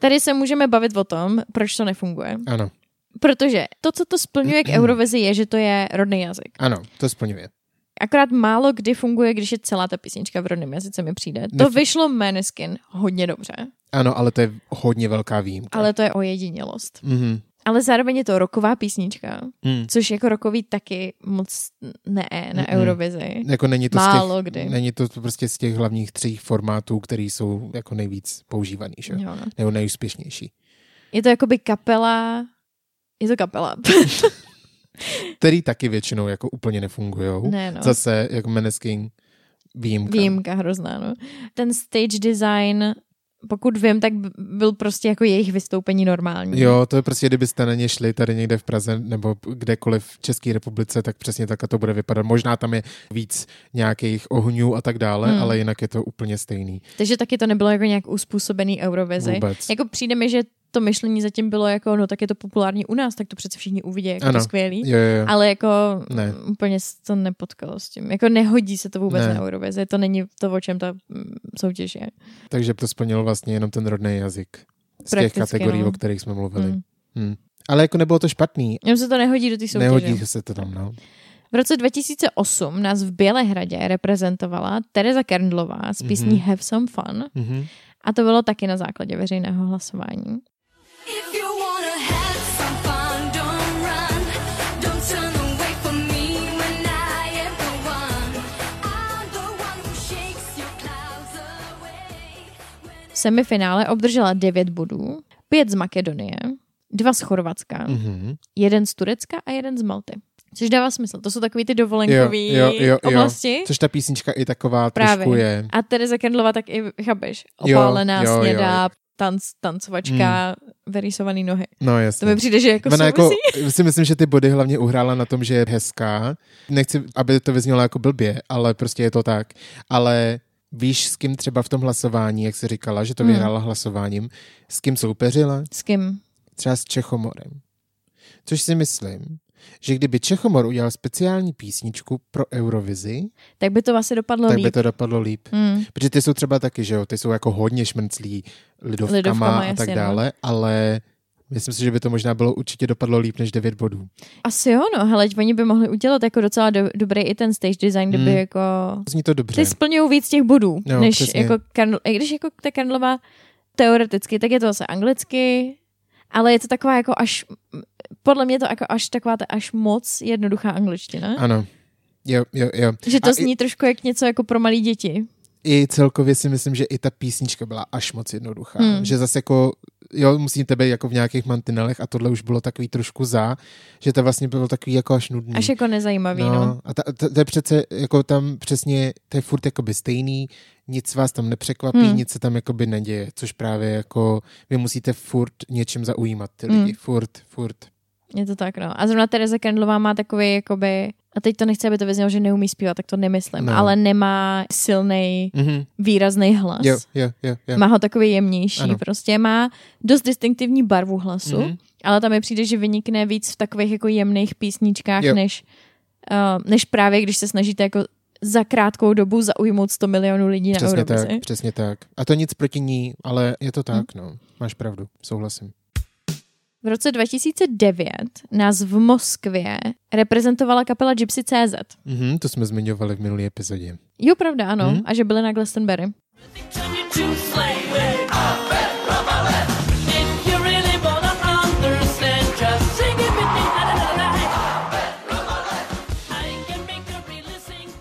Tady se můžeme bavit o tom, proč to nefunguje. Ano, Protože to, co to splňuje k Eurovizi, je, že to je rodný jazyk. ano, to splňuje. Akorát málo kdy funguje, když je celá ta písnička v rodném jazyce mi přijde. To Nef- vyšlo Maneskin hodně dobře, Ano, ale to je hodně velká výjimka. ale to je ojedinělost. Mhm. Ale zároveň je to roková písnička, Mm. což jako rokový taky moc ne na Mm-mm. Eurovizi. Jako není to Málo z těch, kdy. Není to prostě z těch hlavních tří formátů, které jsou jako nejvíc používaný, že? jo? No. Nebo nejúspěšnější. Je to jakoby kapela, je to kapela. Který taky většinou jako úplně nefungujou. ne, no. Zase jako Maneskin výjimka. Výjimka hrozná, no. Ten stage design, pokud vím, tak byl prostě jako jejich vystoupení normální. Jo, to je prostě, kdybyste na ně šli tady někde v Praze nebo kdekoliv v České republice, tak přesně takhle to bude vypadat. Možná tam je víc nějakých ohňů a tak dále, hmm. ale jinak je to úplně stejný. Takže taky to nebylo jako nějak uspůsobený Eurovizi. Vůbec. Jako přijde mi, že to myšlení zatím bylo jako, no tak je to populární u nás, tak to přece všichni uvidí, jako Ano. to skvělý. Jo, jo, jo. Ale jako Ne. úplně se to nepotkalo s tím. Jako nehodí se to vůbec Ne. na Eurovizi. To není to, o čem ta mm, soutěž je. Takže to splnilo vlastně jenom ten rodný jazyk z těch Prakticky, kategorií, no. o kterých jsme mluvili. Hmm. Hmm. Ale jako nebylo to špatný. Jenom se to nehodí do té soutěže. Nehodí se to tam, no. V roce 2008 nás v Bělehradě reprezentovala Tereza Kerndlová s písní Mhm. Have Some Fun Mhm. a to bylo taky na základě veřejného hlasování. Semifinále obdržela 9 bodů, 5 z Makedonie, 2 z Chorvatska, Mhm. jeden z Turecka a jeden z Malty. Což dává smysl. To jsou takový ty dovolenkové Jo, jo, jo, jo. oblasti. Což ta písnička i taková Právě. trošku je. A Tereza Kendlová tak i, chápeš, Jo, opálená jo, jo. snědá, tanc, tancovačka, vyrýsovaný nohy. No To jasně. mi přijde, že jako Ona jako, souvisí. si myslím, že ty body hlavně uhrála na tom, že je hezká. Nechci, aby to vyznělo jako blbě, ale prostě je to tak. Ale víš, s kým třeba v tom hlasování, jak jsi říkala, že to Hmm. vyhrála hlasováním, s kým soupeřila? S kým? Třeba s Čechomorem. Což si myslím, že kdyby Čechomor udělal speciální písničku pro Eurovizi, Tak by to asi dopadlo tak líp. by to dopadlo líp. Hmm. Protože ty jsou třeba taky, že jo, ty jsou jako hodně šmrnclí lidovkama, Lidovkama, a tak no. dále, ale myslím si, že by to možná bylo určitě dopadlo líp než 9 bodů. Asi jo, no, hele, oni by mohli udělat jako docela do, dobrý i ten stage design, kdyby Hmm. jako... Zní to dobře. Ty splňují víc těch bodů, Jo, než přesně. jako Karl, i když jako ta Karlova teoreticky, tak je to zase anglicky, ale je to taková jako až, podle mě to jako až taková ta až moc jednoduchá angličtina. Ano. Jo, jo, jo. Že to A zní trošku jak něco jako pro malé děti. I, celkově si myslím, že i ta písnička byla až moc jednoduchá. Hmm. Že zase jako, jo, musíte být jako v nějakých mantinelech a tohle už bylo takový trošku za, že to vlastně bylo takový jako až nudný. Až jako nezajímavý, no. No, a ta, ta, to je přece, jako tam přesně, to je furt jakoby stejný, nic vás tam nepřekvapí, Hmm. nic se tam jakoby neděje, což právě jako, vy musíte furt něčem zaujímat ty lidi, Hmm. hmm. furt, furt. Je to tak, no. A zrovna Tereza Kendlová má takový, jakoby, a teď to nechci, aby to vyznělo, že neumí zpívat, tak to nemyslím, No. ale nemá silný, Mhm. výrazný hlas. Jo, jo, jo, jo. Má ho takový jemnější, Ano. prostě má dost distinktivní barvu hlasu, Mhm. ale tam mi přijde, že vynikne víc v takových jako jemných písničkách, Jo. než, uh, než právě, když se snažíte jako za krátkou dobu zaujmout 100 milionů lidí na Přesně Eurovizi. tak, přesně tak. A to nic proti ní, ale je to tak, Hmm. no. Máš pravdu, souhlasím. V roce 2009 nás v Moskvě reprezentovala kapela Gypsy CZ. Mhm, to jsme zmiňovali v minulé epizodě. Jo, pravda, ano. Hmm. A že byli na Glastonbury.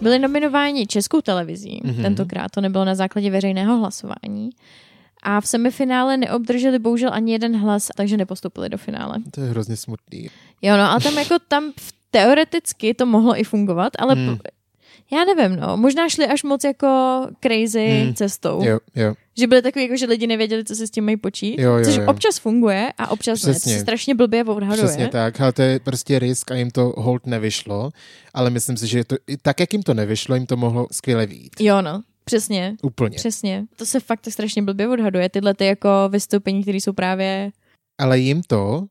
Byli nominováni Českou televizí, Mhm. mm-hmm. tentokrát to nebylo na základě veřejného hlasování. A v semifinále neobdrželi bohužel ani jeden hlas, takže nepostupili do finále. To je hrozně smutný. Jo, no, ale tam jako tam v- teoreticky to mohlo i fungovat, ale Hmm. já nevím, no, možná šli až moc jako crazy Hmm. cestou. Jo, jo. Že byly takový, jako, že lidi nevěděli, co si s tím mají počít. Jo, jo, což jo. občas funguje a občas ne. To Přesně. se strašně blbě odhaduje. Přesně tak, ale to je prostě risk a jim to hold nevyšlo, ale myslím si, že to, tak, jak jim to nevyšlo, jim to mohlo skvěle vít. Jo, no, přesně. Úplně. Přesně. To se fakt strašně blbě odhaduje. Tyhle ty jako vystoupení, které jsou právě Ale jim to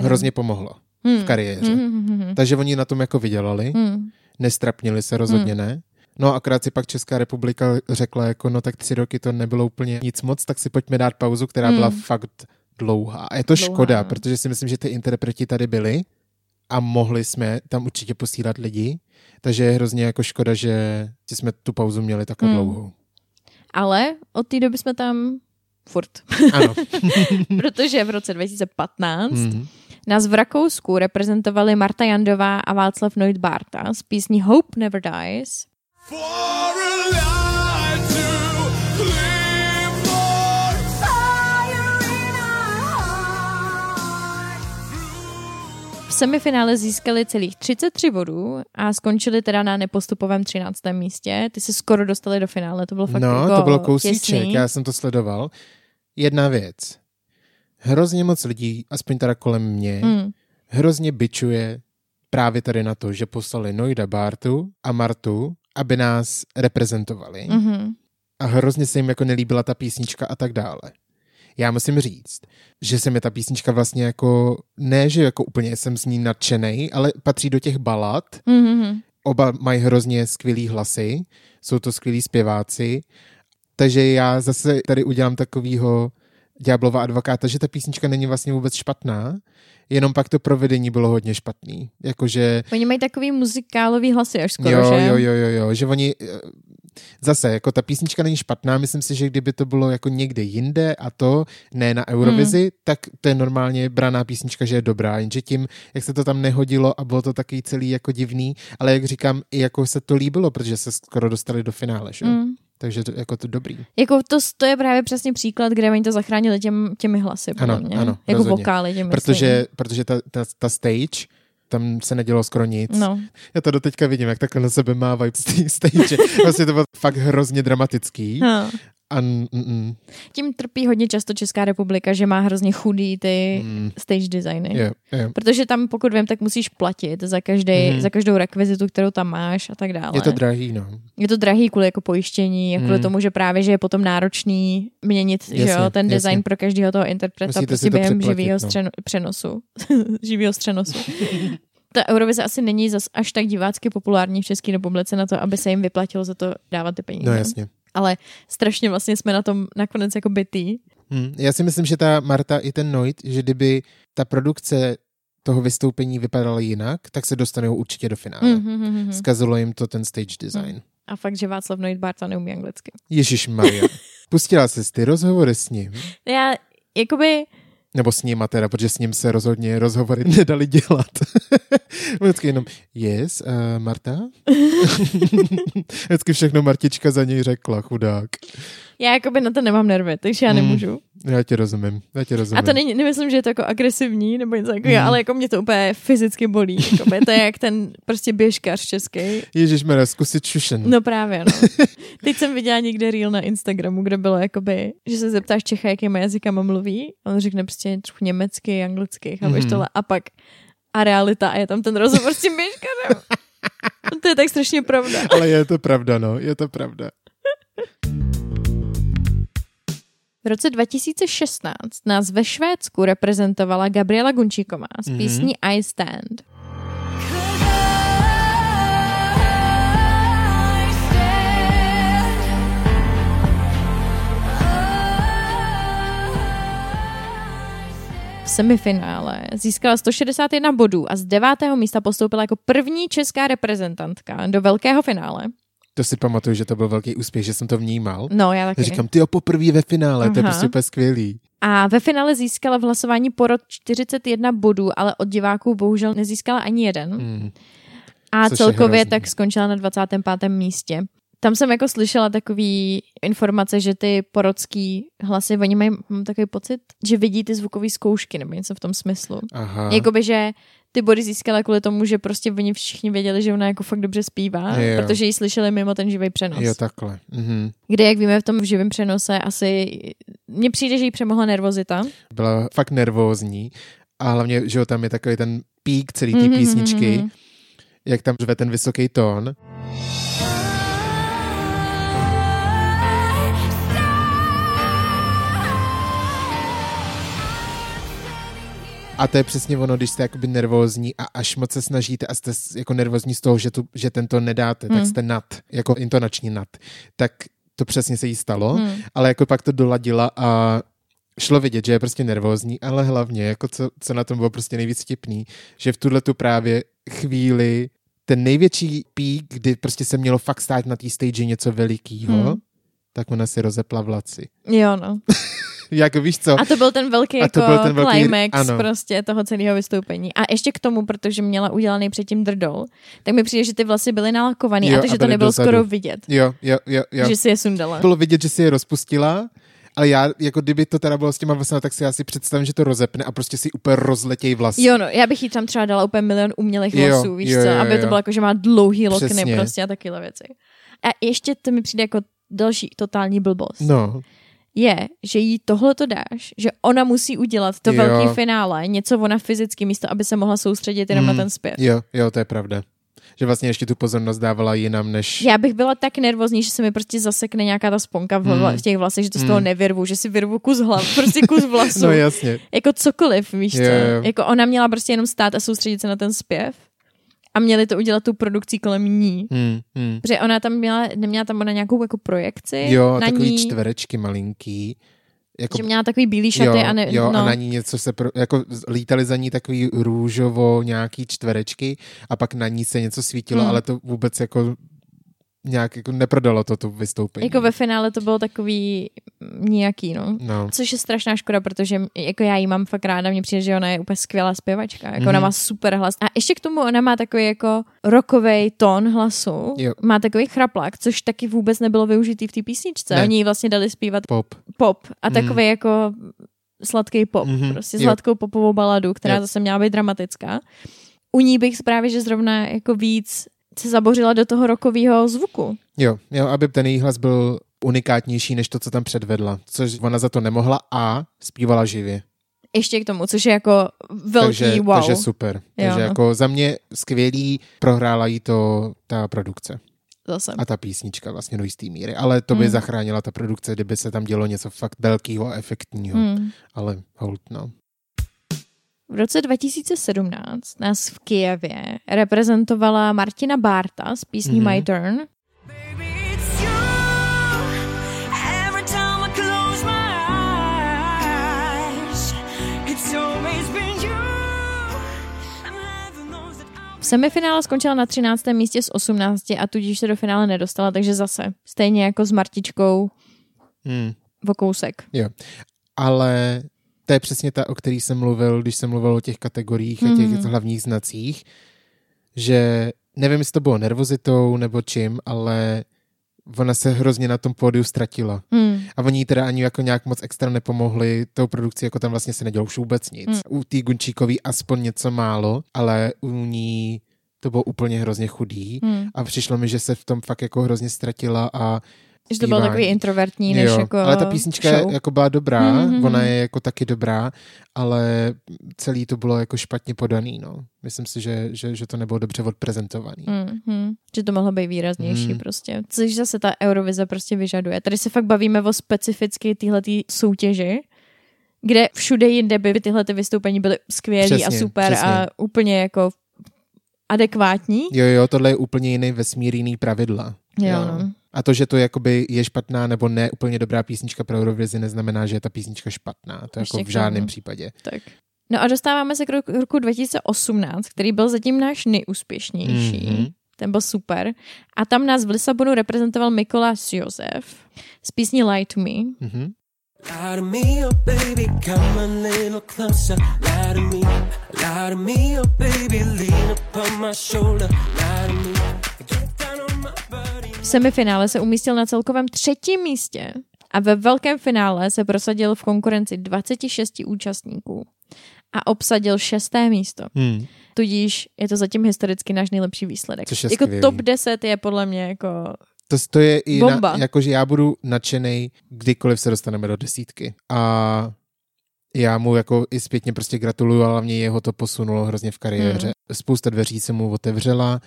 hrozně pomohlo hmm. v kariéře. Hmm, hmm, hmm, hmm. Takže oni na tom jako vydělali, Hmm. nestrapnili se rozhodně ne. No akorát si pak Česká republika řekla jako no tak tři roky to nebylo úplně nic moc, tak si pojďme dát pauzu, která Hmm. byla fakt dlouhá. A je to Dlouhá, škoda, no. protože si myslím, že ty interpreti tady byli a mohli jsme tam určitě posílat lidi, takže je hrozně jako škoda, že jsme tu pauzu měli takhle Hmm. dlouhou. Ale od té doby jsme tam furt. Ano. Protože v roce 2015 Mhm. nás v Rakousku reprezentovali Marta Jandová a Václav Noit Barta s písní Hope Never Dies. For a life semifinále získali celých 33 bodů a skončili teda na nepostupovém 13. místě. Ty se skoro dostali do finále, to bylo fakt No, jako to bylo kousíček, těsný. já jsem to sledoval. Jedna věc. Hrozně moc lidí, aspoň teda kolem mě, Hmm. hrozně bičuje právě tady na to, že poslali Noida Bartu a Martu, aby nás reprezentovali. Mhm. A hrozně se jim jako nelíbila ta písnička a tak dále. Já musím říct, že se mi ta písnička vlastně jako, ne, že jako úplně jsem s ní nadšenej, ale patří do těch balad. Mhm. Oba mají hrozně skvělý hlasy, jsou to skvělí zpěváci, takže já zase tady udělám takovýho ďáblova advokáta, že ta písnička není vlastně vůbec špatná, jenom pak to provedení bylo hodně špatný. Jakože Oni mají takový muzikálový hlasy až skoro, jo, že? jo, jo, jo, jo, že oni eh, zase, jako ta písnička není špatná, myslím si, že kdyby to bylo jako někde jinde a to, ne na Eurovizi, hmm. tak to je normálně braná písnička, že je dobrá, jenže tím, jak se to tam nehodilo a bylo to takový celý jako divný, ale jak říkám, i jako se to líbilo, protože se skoro dostali do finále, že? Mm. Mm. Takže to, jako to dobrý. Jako to, to je právě přesně příklad, kde oni to zachránili těm, těmi hlasy, podle Ano, mě. ano, jako rozhodně. vokály těmi Protože, protože ta, ta, ta stage, tam se nedělo skoro nic. No. Já to doteďka vidím, jak takhle na sebe mávají z té stage. Vlastně to bylo fakt hrozně dramatický. Ha. A mm, mm, Tím trpí hodně často Česká republika, že má hrozně chudý ty mm, stage designy. jo, jo. Protože tam, pokud vím, tak musíš platit za, každý, Mhm. za každou rekvizitu, kterou tam máš a tak dále. Je to drahý, no. je to drahý kvůli jako pojištění a kvůli Mhm. tomu, že právě, že je potom náročný měnit že Jasně, jo, ten design jasně. pro každého toho interpreta Musíte prostě to během živého no. střeno, přenosu. živého střenosu. ta Eurovize asi není zas až tak divácky populární v České republice na to, aby se jim vyplatilo za to dávat ty peníze. No jasně. Ale strašně vlastně jsme na tom nakonec jako bytý. Hmm. Já si myslím, že ta Marta i ten Noit, že kdyby ta produkce toho vystoupení vypadala jinak, tak se dostanou určitě do finále. Mm, mm, mm, mm. Zkazilo jim to ten stage design. A fakt, že Václav Noit Barta neumí anglicky. Ježíš Maria. Pustila se ty rozhovory s ním? Já, jakoby, Nebo s ním teda, protože s ním se rozhodně rozhovory nedali dělat. Vždycky jenom, yes, uh, Marta? Vždycky všechno Martička za něj řekla, chudák. já jakoby na to nemám nervy, takže já Mm. Já tě rozumím, já tě rozumím. A to není, nemyslím, že je to jako agresivní nebo něco takového, Mm. ale jako mě to úplně fyzicky bolí. Jakoby, to je jak ten prostě běžkař český. Ježíš zkusit šušen. No právě, no. Teď jsem viděla někde reel na Instagramu, kde bylo jakoby, že se zeptáš Čecha, jakýma jazykama mluví. On řekne prostě trochu německy, anglicky, chápeš Mhm. tohle. A pak a realita a je tam ten rozhovor s tím běžkařem. to je tak strašně pravda. Ale je to pravda, no, je to pravda. V roce 2016 nás ve Švédsku reprezentovala Gabriela Gunčíková s Mhm. písní I Stand. V semifinále získala 161 bodů a z devátého místa postoupila jako první česká reprezentantka do velkého finále. To si pamatuju, že to byl velký úspěch, že jsem to vnímal. No, já taky. Říkám, ty jo, poprvé ve finále, to je Aha. prostě úplně skvělý. A ve finále získala v hlasování porod 41 bodů, ale od diváků bohužel nezískala ani jeden. Mm. A Což celkově tak skončila na 25. místě. Tam jsem jako slyšela takový informace, že ty porodský hlasy, oni mají mám takový pocit, že vidí ty zvukové zkoušky nebo něco v tom smyslu. Aha. Jakoby, že ty body získala kvůli tomu, že prostě oni všichni věděli, že ona jako fakt dobře zpívá, Jo. protože ji slyšeli mimo ten živý přenos. Jo, takhle. Mhm. Kde, jak víme, v tom živém přenose asi... Mně přijde, že jí přemohla nervozita. Byla fakt nervózní a hlavně, že jo, tam je takový ten pík celý té Mhm, písničky, mhm. jak tam řve ten vysoký tón. A to je přesně ono, když jste jakoby nervózní a až moc se snažíte a jste jako nervózní z toho, že, tu, že tento nedáte, tak Hmm. jste nad, jako intonační nad. Tak to přesně se jí stalo, Hmm. ale jako pak to doladila a šlo vidět, že je prostě nervózní, ale hlavně, jako co, co na tom bylo prostě nejvíc vtipný, že v tuhle tu právě chvíli ten největší pík, kdy prostě se mělo fakt stát na té stage něco velikýho, Hmm. tak ona si rozepla vlaci. Jo, no. jako víš co? A to byl ten velký A to jako byl ten velký- climax ano. prostě toho celého vystoupení. A ještě k tomu, protože měla udělaný předtím drdol, tak mi přijde, že ty vlasy byly nalakovaný Jo, a to, a že to byly nebylo dozadu. skoro vidět, Jo, jo, jo, jo. že si je sundala. Bylo vidět, že si je rozpustila, ale já, jako kdyby to teda bylo s těma vlasama, tak si já si představím, že to rozepne a prostě si úplně rozletěj vlasy. Jo, no, já bych jí tam třeba dala úplně milion umělých Jo, vlasů, víš jo, co, jo, aby to jo. bylo jako, že má dlouhý lokny Přesně. prostě a takovéhle věci. A ještě to mi přijde jako další totální blbost. No, Je, že jí tohle to dáš, že ona musí udělat to Jo. velký finále, něco ona fyzicky místo, aby se mohla soustředit jenom Mm. na ten zpěv. jo, jo, to je pravda. Že vlastně ještě tu pozornost dávala jinam, než... Já bych byla tak nervózní, že se mi prostě zasekne nějaká ta sponka v, Mm. v těch vlasech, že to z toho Mm. nevyrvu, že si vyrvu kus hlav, prostě kus vlasů. No jasně. Jako cokoliv, víš Jo, co? jo. Jako ona měla prostě jenom stát a soustředit se na ten zpěv a měli to udělat tu produkcí kolem ní. Hmm, hmm. Protože ona tam měla, neměla tam ona nějakou jako projekci Jo, na takový ní, čtverečky malinký. Jako, že měla takový bílý šaty jo, a ne, jo, no. a na ní něco se, pro, jako lítali za ní takový růžovo nějaký čtverečky a pak na ní se něco svítilo, Hmm. ale to vůbec jako nějak jako neprodalo to tu vystoupení. Jako ve finále to bylo takový mm, nějaký, no. No. Což je strašná škoda, protože jako já jí mám fakt ráda, mně přijde, že ona je úplně skvělá zpěvačka, jako Mhm. ona má super hlas. A ještě k tomu ona má takový jako rokový tón hlasu, Jo. má takový chraplak, což taky vůbec nebylo využitý v té písničce. Ne. Oni jí vlastně dali zpívat Pop. pop a Mhm. takový jako sladký pop, Mhm, prostě jo. sladkou popovou baladu, která Jo. zase měla být dramatická. U ní bych právě, že zrovna jako víc se zabořila do toho rokového zvuku. Jo, jo, aby ten její hlas byl unikátnější než to, co tam předvedla. Což ona za to nemohla a zpívala živě. Ještě k tomu, což je jako velký takže, wow. takže super. Jo, takže no. jako za mě skvělý, prohrála jí to ta produkce Zase. a ta písnička vlastně do jistý míry. Ale to by Mm. zachránila ta produkce, kdyby se tam dělo něco fakt velkého a efektního. Hmm. Ale hold, no. V roce 2017 nás v Kijevě reprezentovala Martina Barta z písní Mhm. My Turn. V semifinále skončila na 13. místě z 18 a tudíž se do finále nedostala, takže zase stejně jako s Martičkou Hmm. o kousek. Jo. Ale to je přesně ta, o který jsem mluvil, když jsem mluvil o těch kategoriích a těch Mhm. hlavních znacích, že nevím, jestli to bylo nervozitou nebo čím, ale ona se hrozně na tom pódiu ztratila. Hmm. A oni jí teda ani jako nějak moc extra nepomohli tou produkci, jako tam vlastně se nedělo už vůbec nic. Mm. U té Gunčíkový aspoň něco málo, ale u ní to bylo úplně hrozně chudý. Hmm. A přišlo mi, že se v tom fakt jako hrozně ztratila a Že to bylo takový introvertní, než jo, jako ale ta písnička show. jako byla dobrá, Mhm. ona je jako taky dobrá, ale celý to bylo jako špatně podaný, no. Myslím si, že, že, že to nebylo dobře odprezentovaný. Mm, že to mohlo být výraznější Hmm. prostě. Což zase ta Eurovize prostě vyžaduje. Tady se fakt bavíme o specificky téhletý soutěži, kde všude jinde by tyhle ty vystoupení byly skvělý a super přesně. a úplně jako adekvátní. Jo, jo, tohle je úplně jiný vesmír, jiný pravidla. Jo, no. A to, že to jakoby je špatná nebo ne úplně dobrá písnička pro Eurovizi, neznamená, že je ta písnička špatná. To Ještě jako v žádném případě. Tak. No a dostáváme se k roku, roku 2018, který byl zatím náš nejúspěšnější. Mhm. Ten byl super. A tam nás v Lisabonu reprezentoval Mikolas Josef z písní Lie to Me. Mhm. Lie to me, oh baby, come a little closer. Lie to me, lie to me, oh baby, lean upon my shoulder. Lie to me, V semifinále se umístil na celkovém třetím místě a ve velkém finále se prosadil v konkurenci 26 účastníků a obsadil šesté místo. Hmm. Tudíž je to zatím historicky náš nejlepší výsledek. Což je jako skvělý. top 10 je podle mě jako... To, to je i Bomba. na, jako, že já budu nadšený, kdykoliv se dostaneme do desítky. A já mu jako i zpětně prostě gratuluju, ale mě jeho to posunulo hrozně v kariéře. Hmm. Spousta dveří se mu otevřela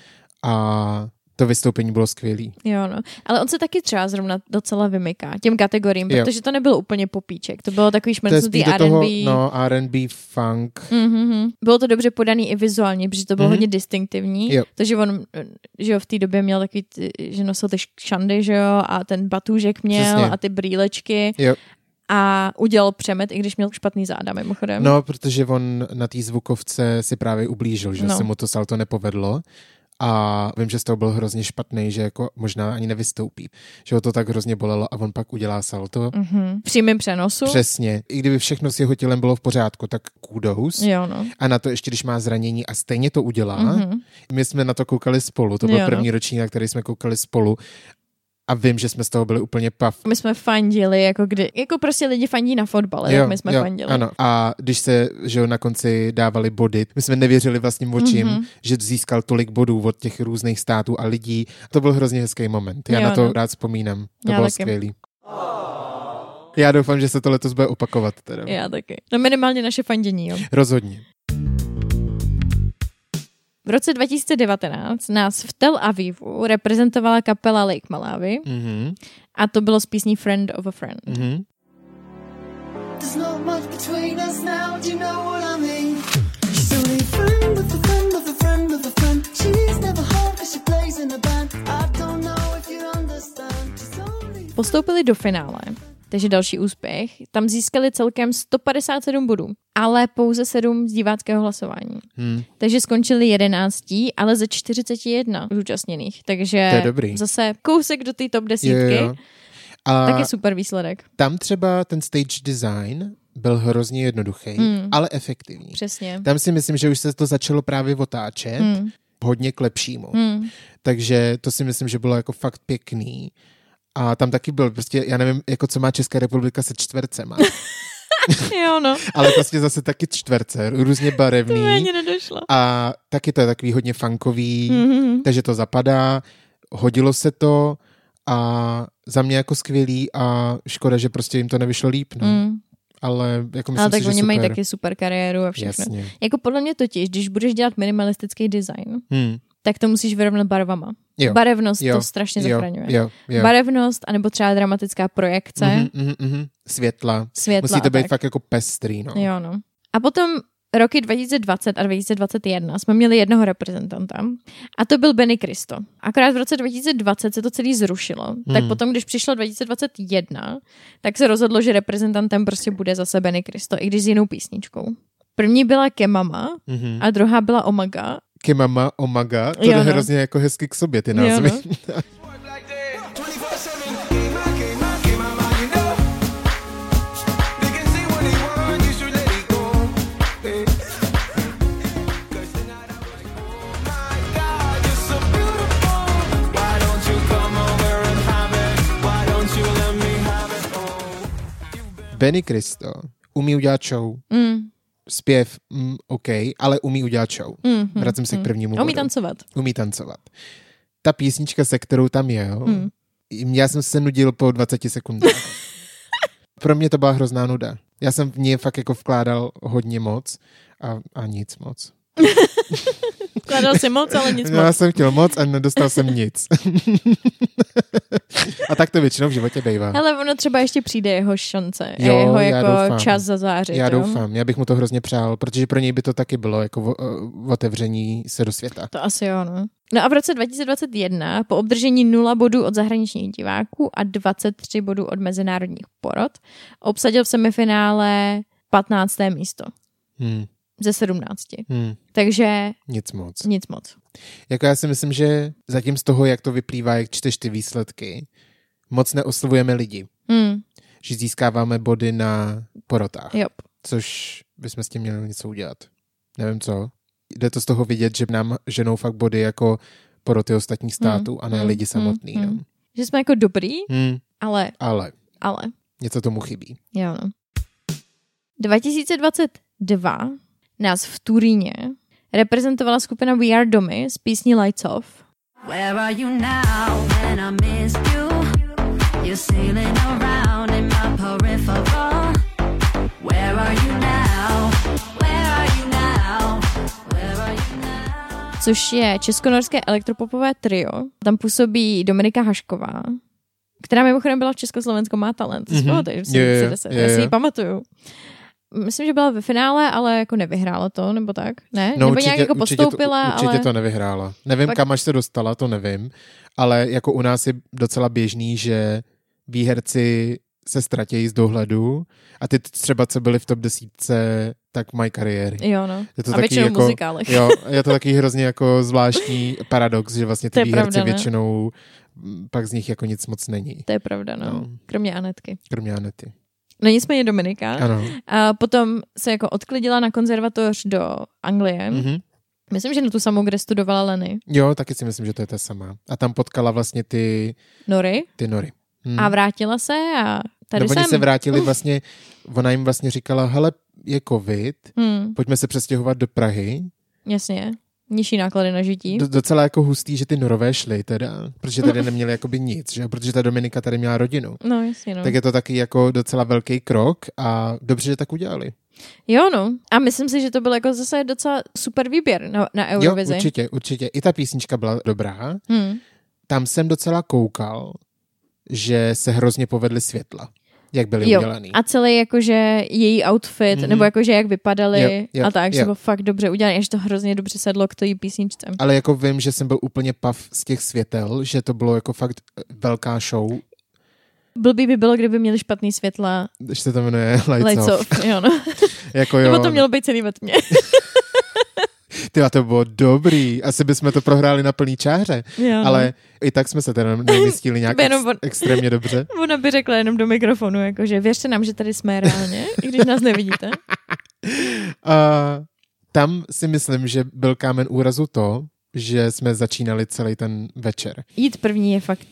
a to vystoupení bylo skvělý. Jo, no. Ale on se taky třeba zrovna docela vymyká těm kategoriím, Jo. protože to nebylo úplně popíček. To bylo takový To šmrcnutý do toho, R&B. no, R&B, funk. Mm-hmm. Bylo to dobře podaný i vizuálně, protože to bylo Mhm. hodně distinktivní. Jo. Takže on, že jo, v té době měl takový, ty, že nosil ty šandy, že jo, a ten batůžek měl Přesně. a ty brýlečky Jo. a udělal přemet, i když měl špatný záda, mimochodem. No, protože on na té zvukovce si právě ublížil, že No. se mu to salto nepovedlo. A vím, že z toho byl hrozně špatný, že jako možná ani nevystoupí. Že ho to tak hrozně bolelo a on pak udělá salto. Mm-hmm. V přímém přenosu. Přesně. I kdyby všechno s jeho tělem bylo v pořádku, tak kudos. Jo, no. A na to ještě, když má zranění a stejně to udělá. Mm-hmm. My jsme na to koukali spolu, to byl Jo, no. první ročník, na který jsme koukali spolu. A vím, že jsme z toho byli úplně pav. My jsme fandili, jako kdy, jako prostě lidi fandí na fotbale, jak my jsme fandili. Ano. A když se že jo, na konci dávali body, my jsme nevěřili vlastním očím, Mhm. mm-hmm. že získal tolik bodů od těch různých států a lidí. To byl hrozně hezký moment. Já Jo, na to no. rád vzpomínám. To Já bylo taky. skvělý. Já doufám, že se to letos bude opakovat. Teda. Já taky. No minimálně naše fandění, jo. Rozhodně. V roce 2019 nás v Tel Avivu reprezentovala kapela Lake Malawi Mhm. a to bylo z písní Friend of a Friend. Mhm. There's not much between us now, do you know what I mean? She's only a friend of a friend of a friend of a friend. She's never home 'cause she plays in a band. I don't know if you understand. She's only Postoupili do finále, takže další úspěch. Tam získali celkem 157 bodů, ale pouze 7 z diváckého hlasování. Hmm. Takže skončili 11, ale ze 41 zúčastněných. Takže To je dobrý. zase kousek do té top desítky. Jo, jo. A Tak je super výsledek. tam třeba ten stage design byl hrozně jednoduchý, Mm. ale efektivní. Přesně. Tam si myslím, že už se to začalo právě otáčet Mm. hodně k lepšímu. Mm. Takže to si myslím, že bylo jako fakt pěkný. A tam taky byl prostě, já nevím, jako co má Česká republika se čtvercema. Jo, no. ale prostě zase taky čtverce, různě To barevný. ani nedošlo. A taky to je takový hodně funkový, Mhm. takže to zapadá, hodilo se to a za mě jako skvělý a škoda, že prostě jim to nevyšlo líp, no. Mm. Ale jako myslím Ale tak si, že oni super. mají taky super kariéru a všechno. Jasně. Jako podle mě totiž, když budeš dělat minimalistický design, Hmm. Tak to musíš vyrovnat barvama. Jo. Barevnost Jo. to strašně Jo, zachraňuje. jo, jo. Barevnost, anebo třeba dramatická projekce, Mhm, mhm, mhm. Světla. světla Musí to být tak. fakt jako pestrý, no. Jo, no. A potom roky 2020 a 2021 jsme měli jednoho reprezentanta a to byl Benny Cristo. Akorát v roce 2020 se to celý zrušilo. Hmm. Tak potom, když přišlo 2021, tak se rozhodlo, že reprezentantem prostě bude zase Benny Cristo, i když s jinou písničkou. První byla Kemama Mhm. a druhá byla Omaga. Kimama, Omaga, to Jo, jde no. hrozně jako hezky k sobě, ty Jo, názvy. no. 24/7, game on, game on, game on, man, you know. They can say what they want, you should let it go. 'Cause tonight I'm like, my God, you're so beautiful. Why don't you come over and have it? Why don't you let me have it? Benny Cristo umí udělat show, Mm, zpěv, mm, OK, ale umí udělat show. mm, Vracím se k prvnímu Umí bodu. tancovat. Umí tancovat. Ta písnička, se kterou tam jel, Mm. já jsem se nudil po 20 sekundách. Pro mě to byla hrozná nuda. Já jsem v ní fakt jako vkládal hodně moc a, a nic moc. Kladal si moc, ale nic No, já moc. jsem chtěl moc a nedostal jsem nic. a tak to většinou v životě bývá. Hele, ono třeba ještě přijde jeho šance, Jo, jeho já jako doufám. čas zazářit. Já jo? doufám, já bych mu to hrozně přál, protože pro něj by to taky bylo jako o- o- otevření se do světa. To asi jo, no. No a v roce 2021 po obdržení 0 bodů od zahraničních diváků a 23 bodů od mezinárodních porod obsadil v semifinále 15. místo Hmm, ze 17. hmm, Takže nic moc. nic moc. Jako já si myslím, že zatím z toho, jak to vyplývá, jak čteš ty výsledky, moc neoslovujeme lidi. Hmm, Že získáváme body na porotách, jo. což bychom s tím měli něco udělat. Nevím co. Jde to z toho vidět, že nám ženou fakt body jako poroty ostatních států Hmm, a ne hmm, lidi samotný. hmm, no. hmm. Že jsme jako dobrý, Hmm, ale, ale ale, něco tomu chybí. jo no. 2022 nás v Turíně reprezentovala skupina We Are Domy s písní Lights Off. Where are you now when I missed you? You're sailing around in my peripheral. Where are you now? Where are you now? Where are you now? což je českonorské elektropopové trio. Tam působí Dominika Hašková, která mimochodem byla v Československo má talent. Mhm. Mm-hmm. To Jo, jo, deset. jo, Já si ji pamatuju. Myslím, že byla ve finále, ale jako nevyhrála to, nebo tak? Ne? No, nebo určitě, nějak jako určitě, postoupila, to, určitě ale... to nevyhrála. Nevím, Pak- kam až se dostala, to nevím, ale jako u nás je docela běžný, že výherci se ztratějí z dohledu a ty třeba, co byli v top desítce, tak mají kariéry. Jo, no. Je to a taky většinou jako, muzikálech. Jo, je to taky hrozně jako zvláštní paradox, že vlastně ty výherci pravda, ne? většinou pak z nich jako nic moc není. To je pravda, no. No. Kromě Anetky. Kromě Anety. No nicméně Dominika. Ano. A potom se jako odklidila na konzervatoř do Anglie. Mm-hmm. Mhm. Myslím, že na tu samou, kde studovala Leny. Jo, taky si myslím, že to je ta sama. A tam potkala vlastně ty, Nory. ty nory. Hm. A vrátila se a tady no, jsem. oni se vrátili vlastně, ona jim vlastně říkala, hele, je covid, Hmm, pojďme se přestěhovat do Prahy. jasně. Nižší náklady na žití. Do, docela jako hustý, že ty norové šly teda, protože tady neměli jakoby nic, že? jo, protože ta Dominika tady měla rodinu. No, jasně, no. Tak je to taky jako docela velký krok a dobře, že tak udělali. Jo, no. A myslím si, že to byl jako zase docela super výběr na, na Jo, Eurovizi. určitě, určitě. I ta písnička byla dobrá. Hmm. Tam jsem docela koukal, že se hrozně povedly světla, jak byly Jo, udělaný. a celý jakože její outfit, Mhm. nebo jakože jak vypadaly Jo, jo, a tak, že jo. bylo fakt dobře udělané, že to hrozně dobře sedlo k té písničce. Ale jako vím, že jsem byl úplně pav z těch světel, že to bylo jako fakt velká show, Blbý by bylo, kdyby měli špatný světla když se to jmenuje Lights, lights Off. off. Jo, no. Jako jo, Nebo to mělo být celý ve tmě. Ty, to bylo dobrý. Asi bychom to prohráli na plný čáře. Jo. Ale i tak jsme se teda nevystihli nějak ex- on- extrémně dobře. Ona by řekla jenom do mikrofonu, jakože věřte nám, že tady jsme reálně, i když nás nevidíte. A tam si myslím, že byl kámen úrazu to, že jsme začínali celý ten večer. Jít první je fakt,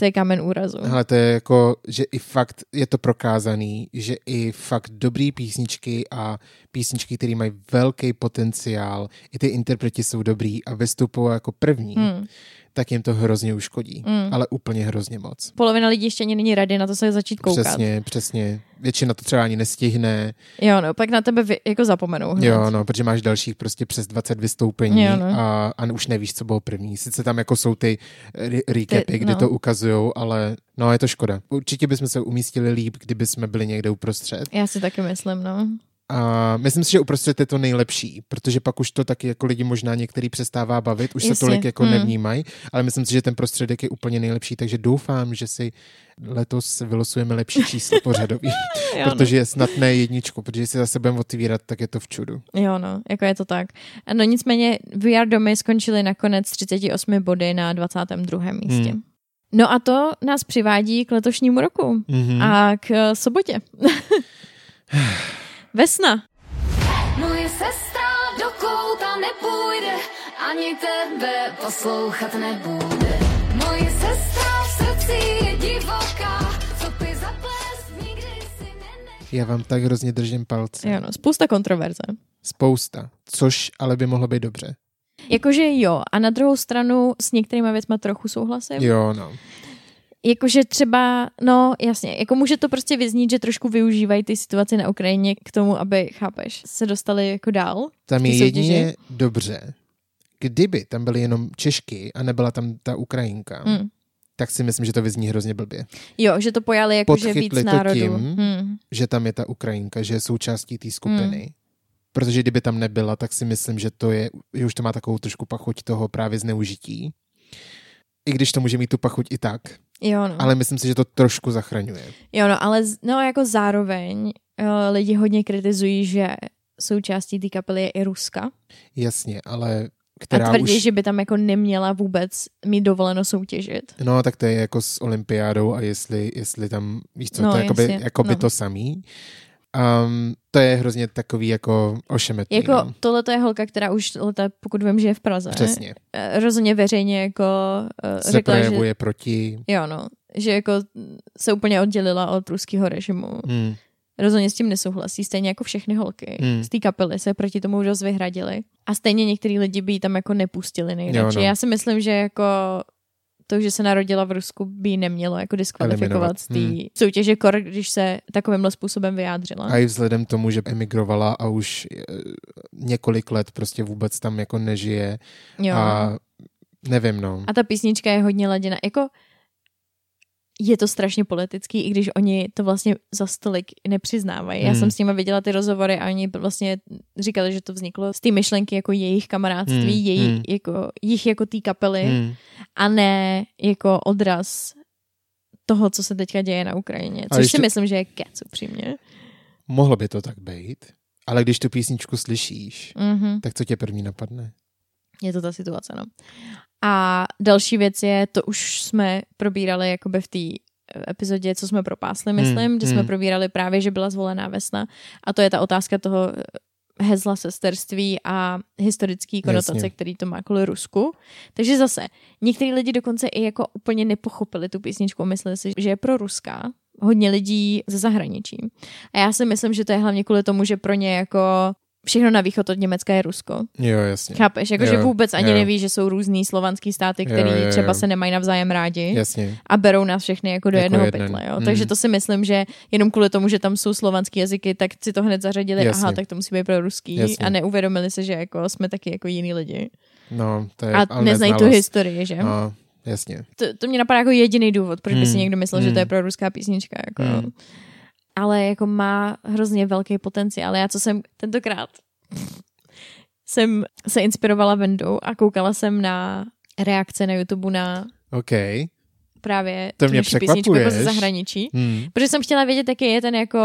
to je kámen úrazu. Ale to je jako, že i fakt je to prokázaný, že i fakt dobrý písničky a písničky, které mají velký potenciál, i ty interpreti jsou dobrý a vystupují jako první, Hmm. Tak jim to hrozně uškodí. Mm. Ale úplně hrozně moc. Polovina lidí ještě ani není rady na to se začít koukat. Přesně, přesně. Většina to třeba ani nestihne. Jo, no, pak na tebe vy, jako zapomenou. hned. Jo, no, protože máš dalších prostě přes 20 vystoupení Jo, no. a, a už nevíš, co bylo první. Sice tam jako jsou ty re- recapy, Ty- kdy no. to ukazujou, ale no, je to škoda. Určitě bychom se umístili líp, kdyby jsme byli někde uprostřed. Já si taky myslím, no. A myslím si, že uprostřed je to nejlepší, protože pak už to taky jako lidi možná některý přestává bavit, už se Jasně, tolik jako hmm. nevnímají, ale myslím si, že ten prostředek je úplně nejlepší, takže doufám, že si letos vylosujeme lepší číslo pořadový, no. protože je snad ne jedničku, protože si zase budeme otvírat, tak je to v čudu. Jo, no, jako je to tak. No nicméně VR domy skončily nakonec 38 body na 22. místě. Hmm. No a to nás přivádí k letošnímu roku Mhm. a k eh, sobotě. Vesna. Moje sestra do kouta nepůjde, ani tebe poslouchat nebude. Moje sestra v srdci je divoká, co by zaplést nikdy si nenech. Já vám tak hrozně držím palce. Jo, no, spousta kontroverze. Spousta, což ale by mohlo být dobře. Jakože jo, a na druhou stranu s některýma věcma trochu souhlasím. Jo, no. Jakože třeba, no jasně, jako může to prostě vyznít, že trošku využívají ty situace na Ukrajině k tomu, aby, chápeš, se dostali jako dál. Tam je jedině dobře. Kdyby tam byly jenom Češky a nebyla tam ta Ukrajinka, Hmm. tak si myslím, že to vyzní hrozně blbě. Jo, že to pojali jako, že víc národů. tím, Hmm. že tam je ta Ukrajinka, že je součástí té skupiny. Hmm. Protože kdyby tam nebyla, tak si myslím, že to je, že už to má takovou trošku pachuť toho právě zneužití. I když to může mít tu pachuť i tak, Jo, no. ale myslím si, že to trošku zachraňuje. Jo, no, ale z- no, jako zároveň uh, lidi hodně kritizují, že součástí té kapely je i Ruska. Jasně, ale A která tvrdí, už... že by tam jako neměla vůbec mít dovoleno soutěžit. No, tak to je jako s olympiádou a jestli, jestli tam, víš co, No, to je jakoby, jakoby no. to samý. Um, to je hrozně takový jako ošemetný. Jako no. tohle je holka, která už leta, pokud vím, že je v Praze. Přesně. eh, Rozhodně veřejně jako uh, Se řekla, že projevuje proti... jo, no, že jako se úplně oddělila od ruského režimu. Hmm. Rozhodně s tím nesouhlasí, stejně jako všechny holky Hmm. z té kapely se proti tomu dost vyhradili. A stejně některý lidi by ji tam jako nepustili nejradši. Jo, no. Já si myslím, že jako to, že se narodila v Rusku, by nemělo jako diskvalifikovat z té Hmm. soutěže kor, když se takovýmhle způsobem vyjádřila. A i vzhledem tomu, že emigrovala a už eh, několik let prostě vůbec tam jako nežije jo. a nevím, no. A ta písnička je hodně laděna. Jako je to strašně politický, i když oni to vlastně za stolik nepřiznávají. Já Hmm. jsem s nimi viděla ty rozhovory a oni vlastně říkali, že to vzniklo z té myšlenky jako jejich kamarádství, Hmm, její, hmm. jako, jich jako té kapely Hmm. a ne jako odraz toho, co se teďka děje na Ukrajině. Což si to- myslím, že je kec upřímně. Mohlo by to tak být, ale když tu písničku slyšíš, Mhm. tak co tě první napadne? Je to ta situace, no. A další věc je, to už jsme probírali jakoby v té epizodě, co jsme propásli, myslím, Hmm, kde jsme hmm. probírali právě, že byla zvolená vesna. A to je ta otázka toho eh, hezla sesterství a historický konotace, Jasně. který to má kvůli Rusku. Takže zase, některý lidi dokonce i jako úplně nepochopili tu písničku, mysleli si, že je pro ruská, hodně lidí ze zahraničí. A já si myslím, že to je hlavně kvůli tomu, že pro ně jako všechno na východ od Německa je Rusko. Jo, jasně. Chápeš, jakože vůbec ani jo. neví, že jsou různý slovanský státy, jo. třeba se nemají navzájem rádi Jasně. a berou nás všechny jako do Jako jednoho jeden. pytle. Jo? Mm. Takže to si myslím, že jenom kvůli tomu, že tam jsou slovanský jazyky, tak si to hned zařadili, Jasně. aha, tak to musí být pro ruský Jasně. a neuvědomili se, že jako jsme taky jako jiní lidi. No, to je A ale neznají tu historii, že? No, jasně. To, to mě napadá jako jediný důvod, proč by si Mm. někdo myslel, že to Mm. je pro ruská písnička. Jako. Mm. Ale jako má hrozně velký potenciál. Já co jsem tentokrát jsem se inspirovala Vendou a koukala jsem na reakce na YouTube na OK. Právě To mě písničku jako ze zahraničí. Hmm. Protože jsem chtěla vědět, jaký je ten jako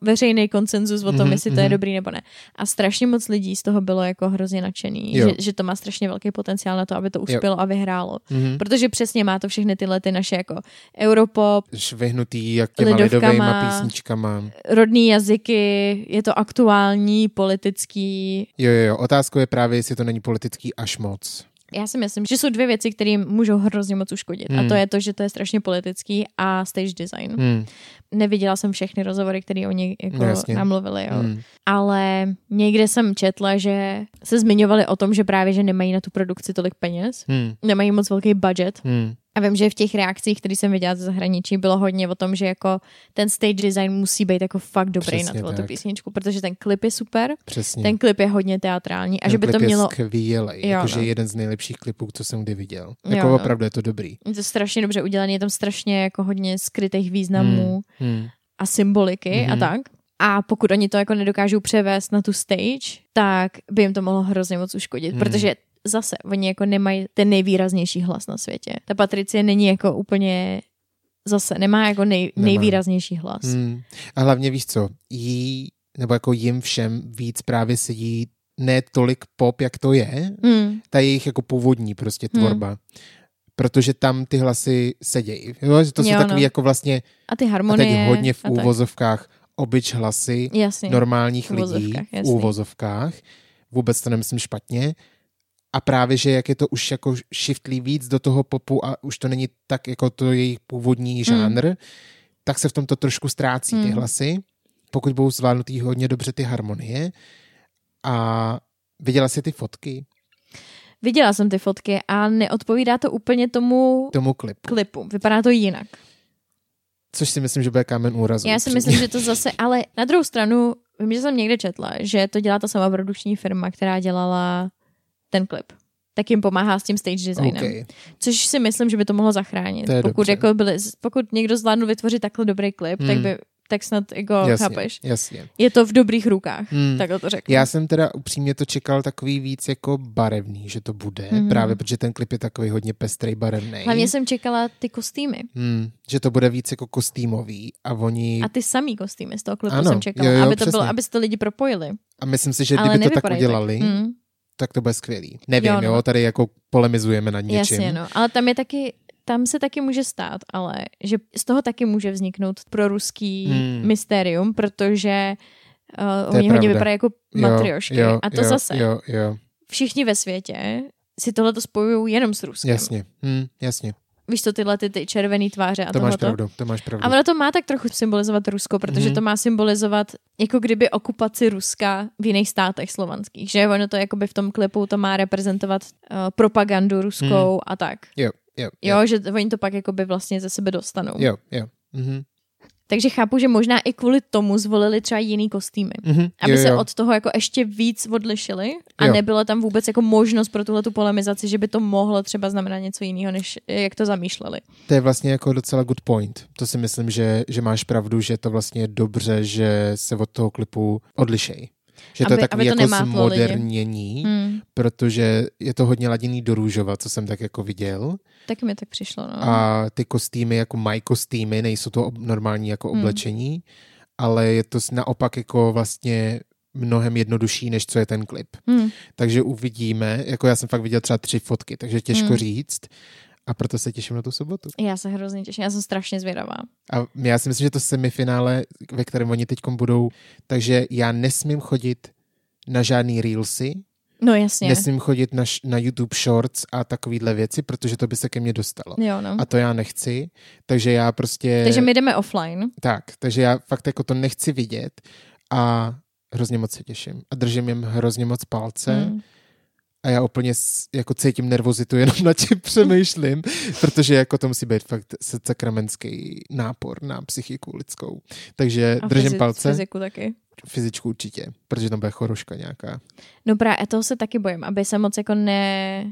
veřejný konsenzus o tom, Mhm, jestli to je mhm. dobrý nebo ne. A strašně moc lidí z toho bylo jako hrozně nadšený, Jo. že, že to má strašně velký potenciál na to, aby to uspělo a vyhrálo. Mhm. Protože přesně má to všechny tyhle ty naše jako Europop, Švihnutý jak těma Lidovkama. lidovejma písničkama. rodný jazyky, je to aktuální, politický. Jo, jo, jo. Otázkou je právě, jestli to není politický až moc. Já si myslím, že jsou dvě věci, které můžou hrozně moc uškodit. Hmm. A to je to, že to je strašně politický a stage design. Hmm. Neviděla jsem všechny rozhovory, které oni jako No, jasně. namluvili. Jo. Hmm. ale někde jsem četla, že se zmiňovali o tom, že právě, že nemají na tu produkci tolik peněz, Hmm. nemají moc velký budget. Hmm. A vím, že v těch reakcích, které jsem viděla ze zahraničí, bylo hodně o tom, že jako ten stage design musí být jako fakt dobrý Přesně na tu tak. písničku, protože ten klip je super, Přesně. ten klip je hodně teatrální a Ten že by to mělo... je skvělej, Jo, jakože no. jeden z nejlepších klipů, co jsem kdy viděl. Jo, Jako no. opravdu je to dobrý. Je to strašně dobře udělané, je tam strašně jako hodně skrytých významů Hmm. A symboliky Mhm. a tak. A pokud oni to jako nedokážou převést na tu stage, tak by jim to mohlo hrozně moc uškodit, Hmm. protože zase oni jako nemají ten nejvýraznější hlas na světě. Ta Patricie není jako úplně zase nemá jako nej, Nemá. nejvýraznější hlas. Hmm. A hlavně víš co, jí, nebo jako jim všem víc právě sedí ne tolik pop, jak to je, Hmm. ta jejich jako původní prostě Hmm. tvorba. Protože tam ty hlasy sedějí. Jo, že to jsou Jo, takový no. jako vlastně, A ty a harmonie. teď hodně v a úvozovkách, obyč hlasy Jasně. normálních lidí v jasný. úvozovkách. Vůbec to nemyslím špatně. A právě, že jak je to už jako shiftlí víc do toho popu a už to není tak jako to jejich původní žánr, tak se v tom to trošku ztrácí ty Hmm. hlasy, pokud budou zvládnutý hodně dobře ty harmonie. A viděla jsi ty fotky Viděla jsem ty fotky a neodpovídá to úplně tomu tomu klipu, klipu. Vypadá to jinak. což si myslím, že bude kámen úrazu. Já si myslím, že to zase, ale na druhou stranu, vím, že jsem někde četla, že to dělá ta sama produkční firma, která dělala ten klip. Tak jim pomáhá s tím stage designem. Okay. Což si myslím, že by to mohlo zachránit. To pokud, dobře. jako byli, pokud někdo zvládl vytvořit takhle dobrý klip, Hmm. tak by tak snad jako Jasně, chápeš. jasně. Je to v dobrých rukách, Hmm. takhle to řeknu. Já jsem teda upřímně to čekal takový víc jako barevný, že to bude, Mhm. právě protože ten klip je takový hodně pestrý barevný. Hlavně jsem čekala ty kostýmy. Hmm, že to bude víc jako kostýmový a oni... A ty samý kostýmy z toho klipu Ano, jsem čekala, jo, jo, aby to bylo, přesně. aby se to lidi propojili. A myslím si, že Ale kdyby to tak udělali, Tak. Mm. tak to bude skvělý. Nevím, Jo, jo, no. jo tady jako polemizujeme nad něčím. Jasně, no. Ale tam je taky, tam se taky může stát, ale že z toho taky může vzniknout pro ruský Hmm. mysterium, protože uh, je oni hodně vypadají jako matriošky. Jo, a to jo, zase, Jo, jo, všichni ve světě si tohle spojují jenom s Ruskem. jasně. Hmm, jasně. Víš to, tyhle ty, ty červený tváře a To máš pravdu, to máš pravdu. A ono to má tak trochu symbolizovat Rusko, protože Mhm. to má symbolizovat jako kdyby okupaci Ruska v jiných státech slovanských, že ono to jakoby v tom klipu to má reprezentovat uh, propagandu ruskou a tak. Jo, jo, Jo, že oni to pak jakoby vlastně ze sebe dostanou. jo, jo. Mhm, Takže chápu, že možná i kvůli tomu zvolili třeba jiný kostýmy. mhm, Aby jo, se jo. od toho jako ještě víc odlišili a Jo. nebylo tam vůbec jako možnost pro tuhle tu polemizaci, že by to mohlo třeba znamenat něco jiného, než jak to zamýšleli. To je vlastně jako docela good point. To si myslím, že, že máš pravdu, že to vlastně je dobře, že se od toho klipu odlišej. Že to Aby- je takový aby to jako zmodernění, Hmm. protože je to hodně laděný do růžova, co jsem tak jako viděl. Tak mi tak přišlo, no. A ty kostýmy jako mají kostýmy, nejsou to normální jako Hmm. oblečení, ale je to naopak jako vlastně mnohem jednodušší, než co je ten klip. Hmm. Takže uvidíme, jako já jsem fakt viděl třeba tři fotky, takže těžko Hmm. říct a proto se těším na tu sobotu. Já se hrozně těším, já jsem strašně zvědavá. A já si myslím, že to semifinále, ve kterém oni teď budou, takže já nesmím chodit na žádný reelsy, No jasně. nesmím chodit na, š- na YouTube Shorts a takovýhle věci, protože to by se ke mně dostalo. Jo, no. A to já nechci, takže já prostě... Takže my jdeme offline. Tak, takže já fakt jako to nechci vidět a hrozně moc se těším. A držím jim hrozně moc palce Hmm. A já úplně jako cítím nervozitu, jenom nad tím přemýšlím, protože jako to musí být fakt sakramenský nápor na psychiku lidskou. Takže A držím fyzi- palce, Fyziku taky. fyzičku určitě, protože tam bude choroška nějaká. No právě toho se taky bojím, aby se moc jako ne...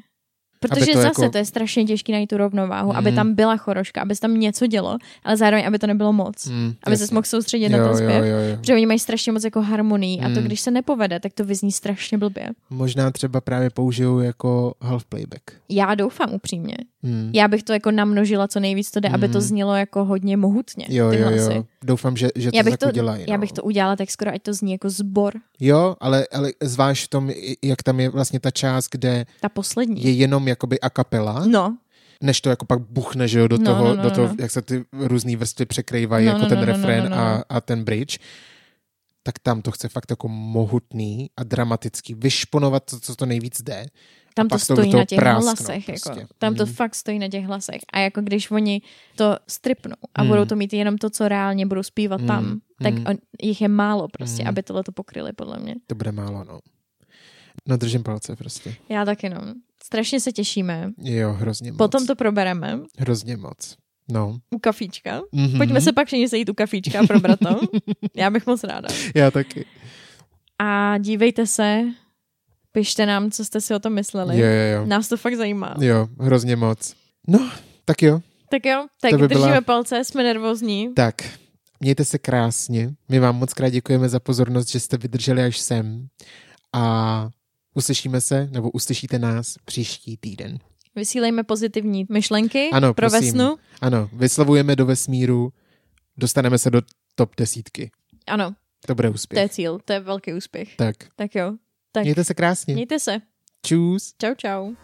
Protože to zase jako- to je strašně těžké najít tu rovnováhu, Mhm. aby tam byla choroška, aby se tam něco dělo, ale zároveň, aby to nebylo moc. Mm, aby se mohl soustředit na jo, ten jo, zpěv. jo, jo. Protože oni mají strašně moc jako harmonii a to, Hmm. když se nepovede, tak to vyzní strašně blbě. Možná třeba právě použiju jako half playback. Já doufám upřímně. Mm. Já bych to jako namnožila co nejvíc to jde, aby to Hmm. znělo jako hodně mohutně. Jo, jo, jo. Doufám, že, že to Já bych to, udělají. já no. bych to udělala tak skoro, ať to zní jako zbor. Jo, ale, ale zvlášť v tom, jak tam je vlastně ta část, kde Ta poslední. je jenom jakoby a kapela, No, než to jako pak buchne, že jo, do No, toho, no, no, do toho no. jak se ty různé vrstvy překrývají, No, jako no, ten no, no, refrén no, no, no. A, a ten bridge, tak tam to chce fakt jako mohutný a dramatický, vyšponovat to, co to nejvíc jde. tam to to stojí toho na těch prásknout hlasech. prostě. Jako. Tam to Mm. fakt stojí na těch hlasech. A jako když oni to stripnou a Mm. budou to mít jenom to, co reálně budou zpívat Mm, tam, tak mm. on, jich je málo prostě, Mm. aby tohle to pokryli, podle mě. To bude málo, no. No držím palce prostě. Já taky no. Strašně se těšíme. Jo, hrozně moc. Potom to probereme Hrozně moc. No. u kafíčka. Mm-hmm. Pojďme se pak všichni sejít u kafíčka a probrat to. Já bych moc ráda. Já taky. A dívejte se, pište nám, co jste si o tom mysleli. Jo, jo, jo. Nás to fakt zajímá. Jo, hrozně moc. No, tak jo. Tak jo, tak To by byla- držíme palce, jsme nervózní. Tak. Mějte se krásně. My vám moc krát děkujeme za pozornost, že jste vydrželi až sem. A uslyšíme se, nebo uslyšíte nás příští týden. Vysílejme pozitivní myšlenky Ano, pro prosím. Vesnu. Ano, vyslovujeme do vesmíru, dostaneme se do top desítky. Ano, To bude to je úspěch. cíl, to je velký úspěch. Tak, Tak jo, tak mějte se krásně. mějte se. Čus. Čau, čau.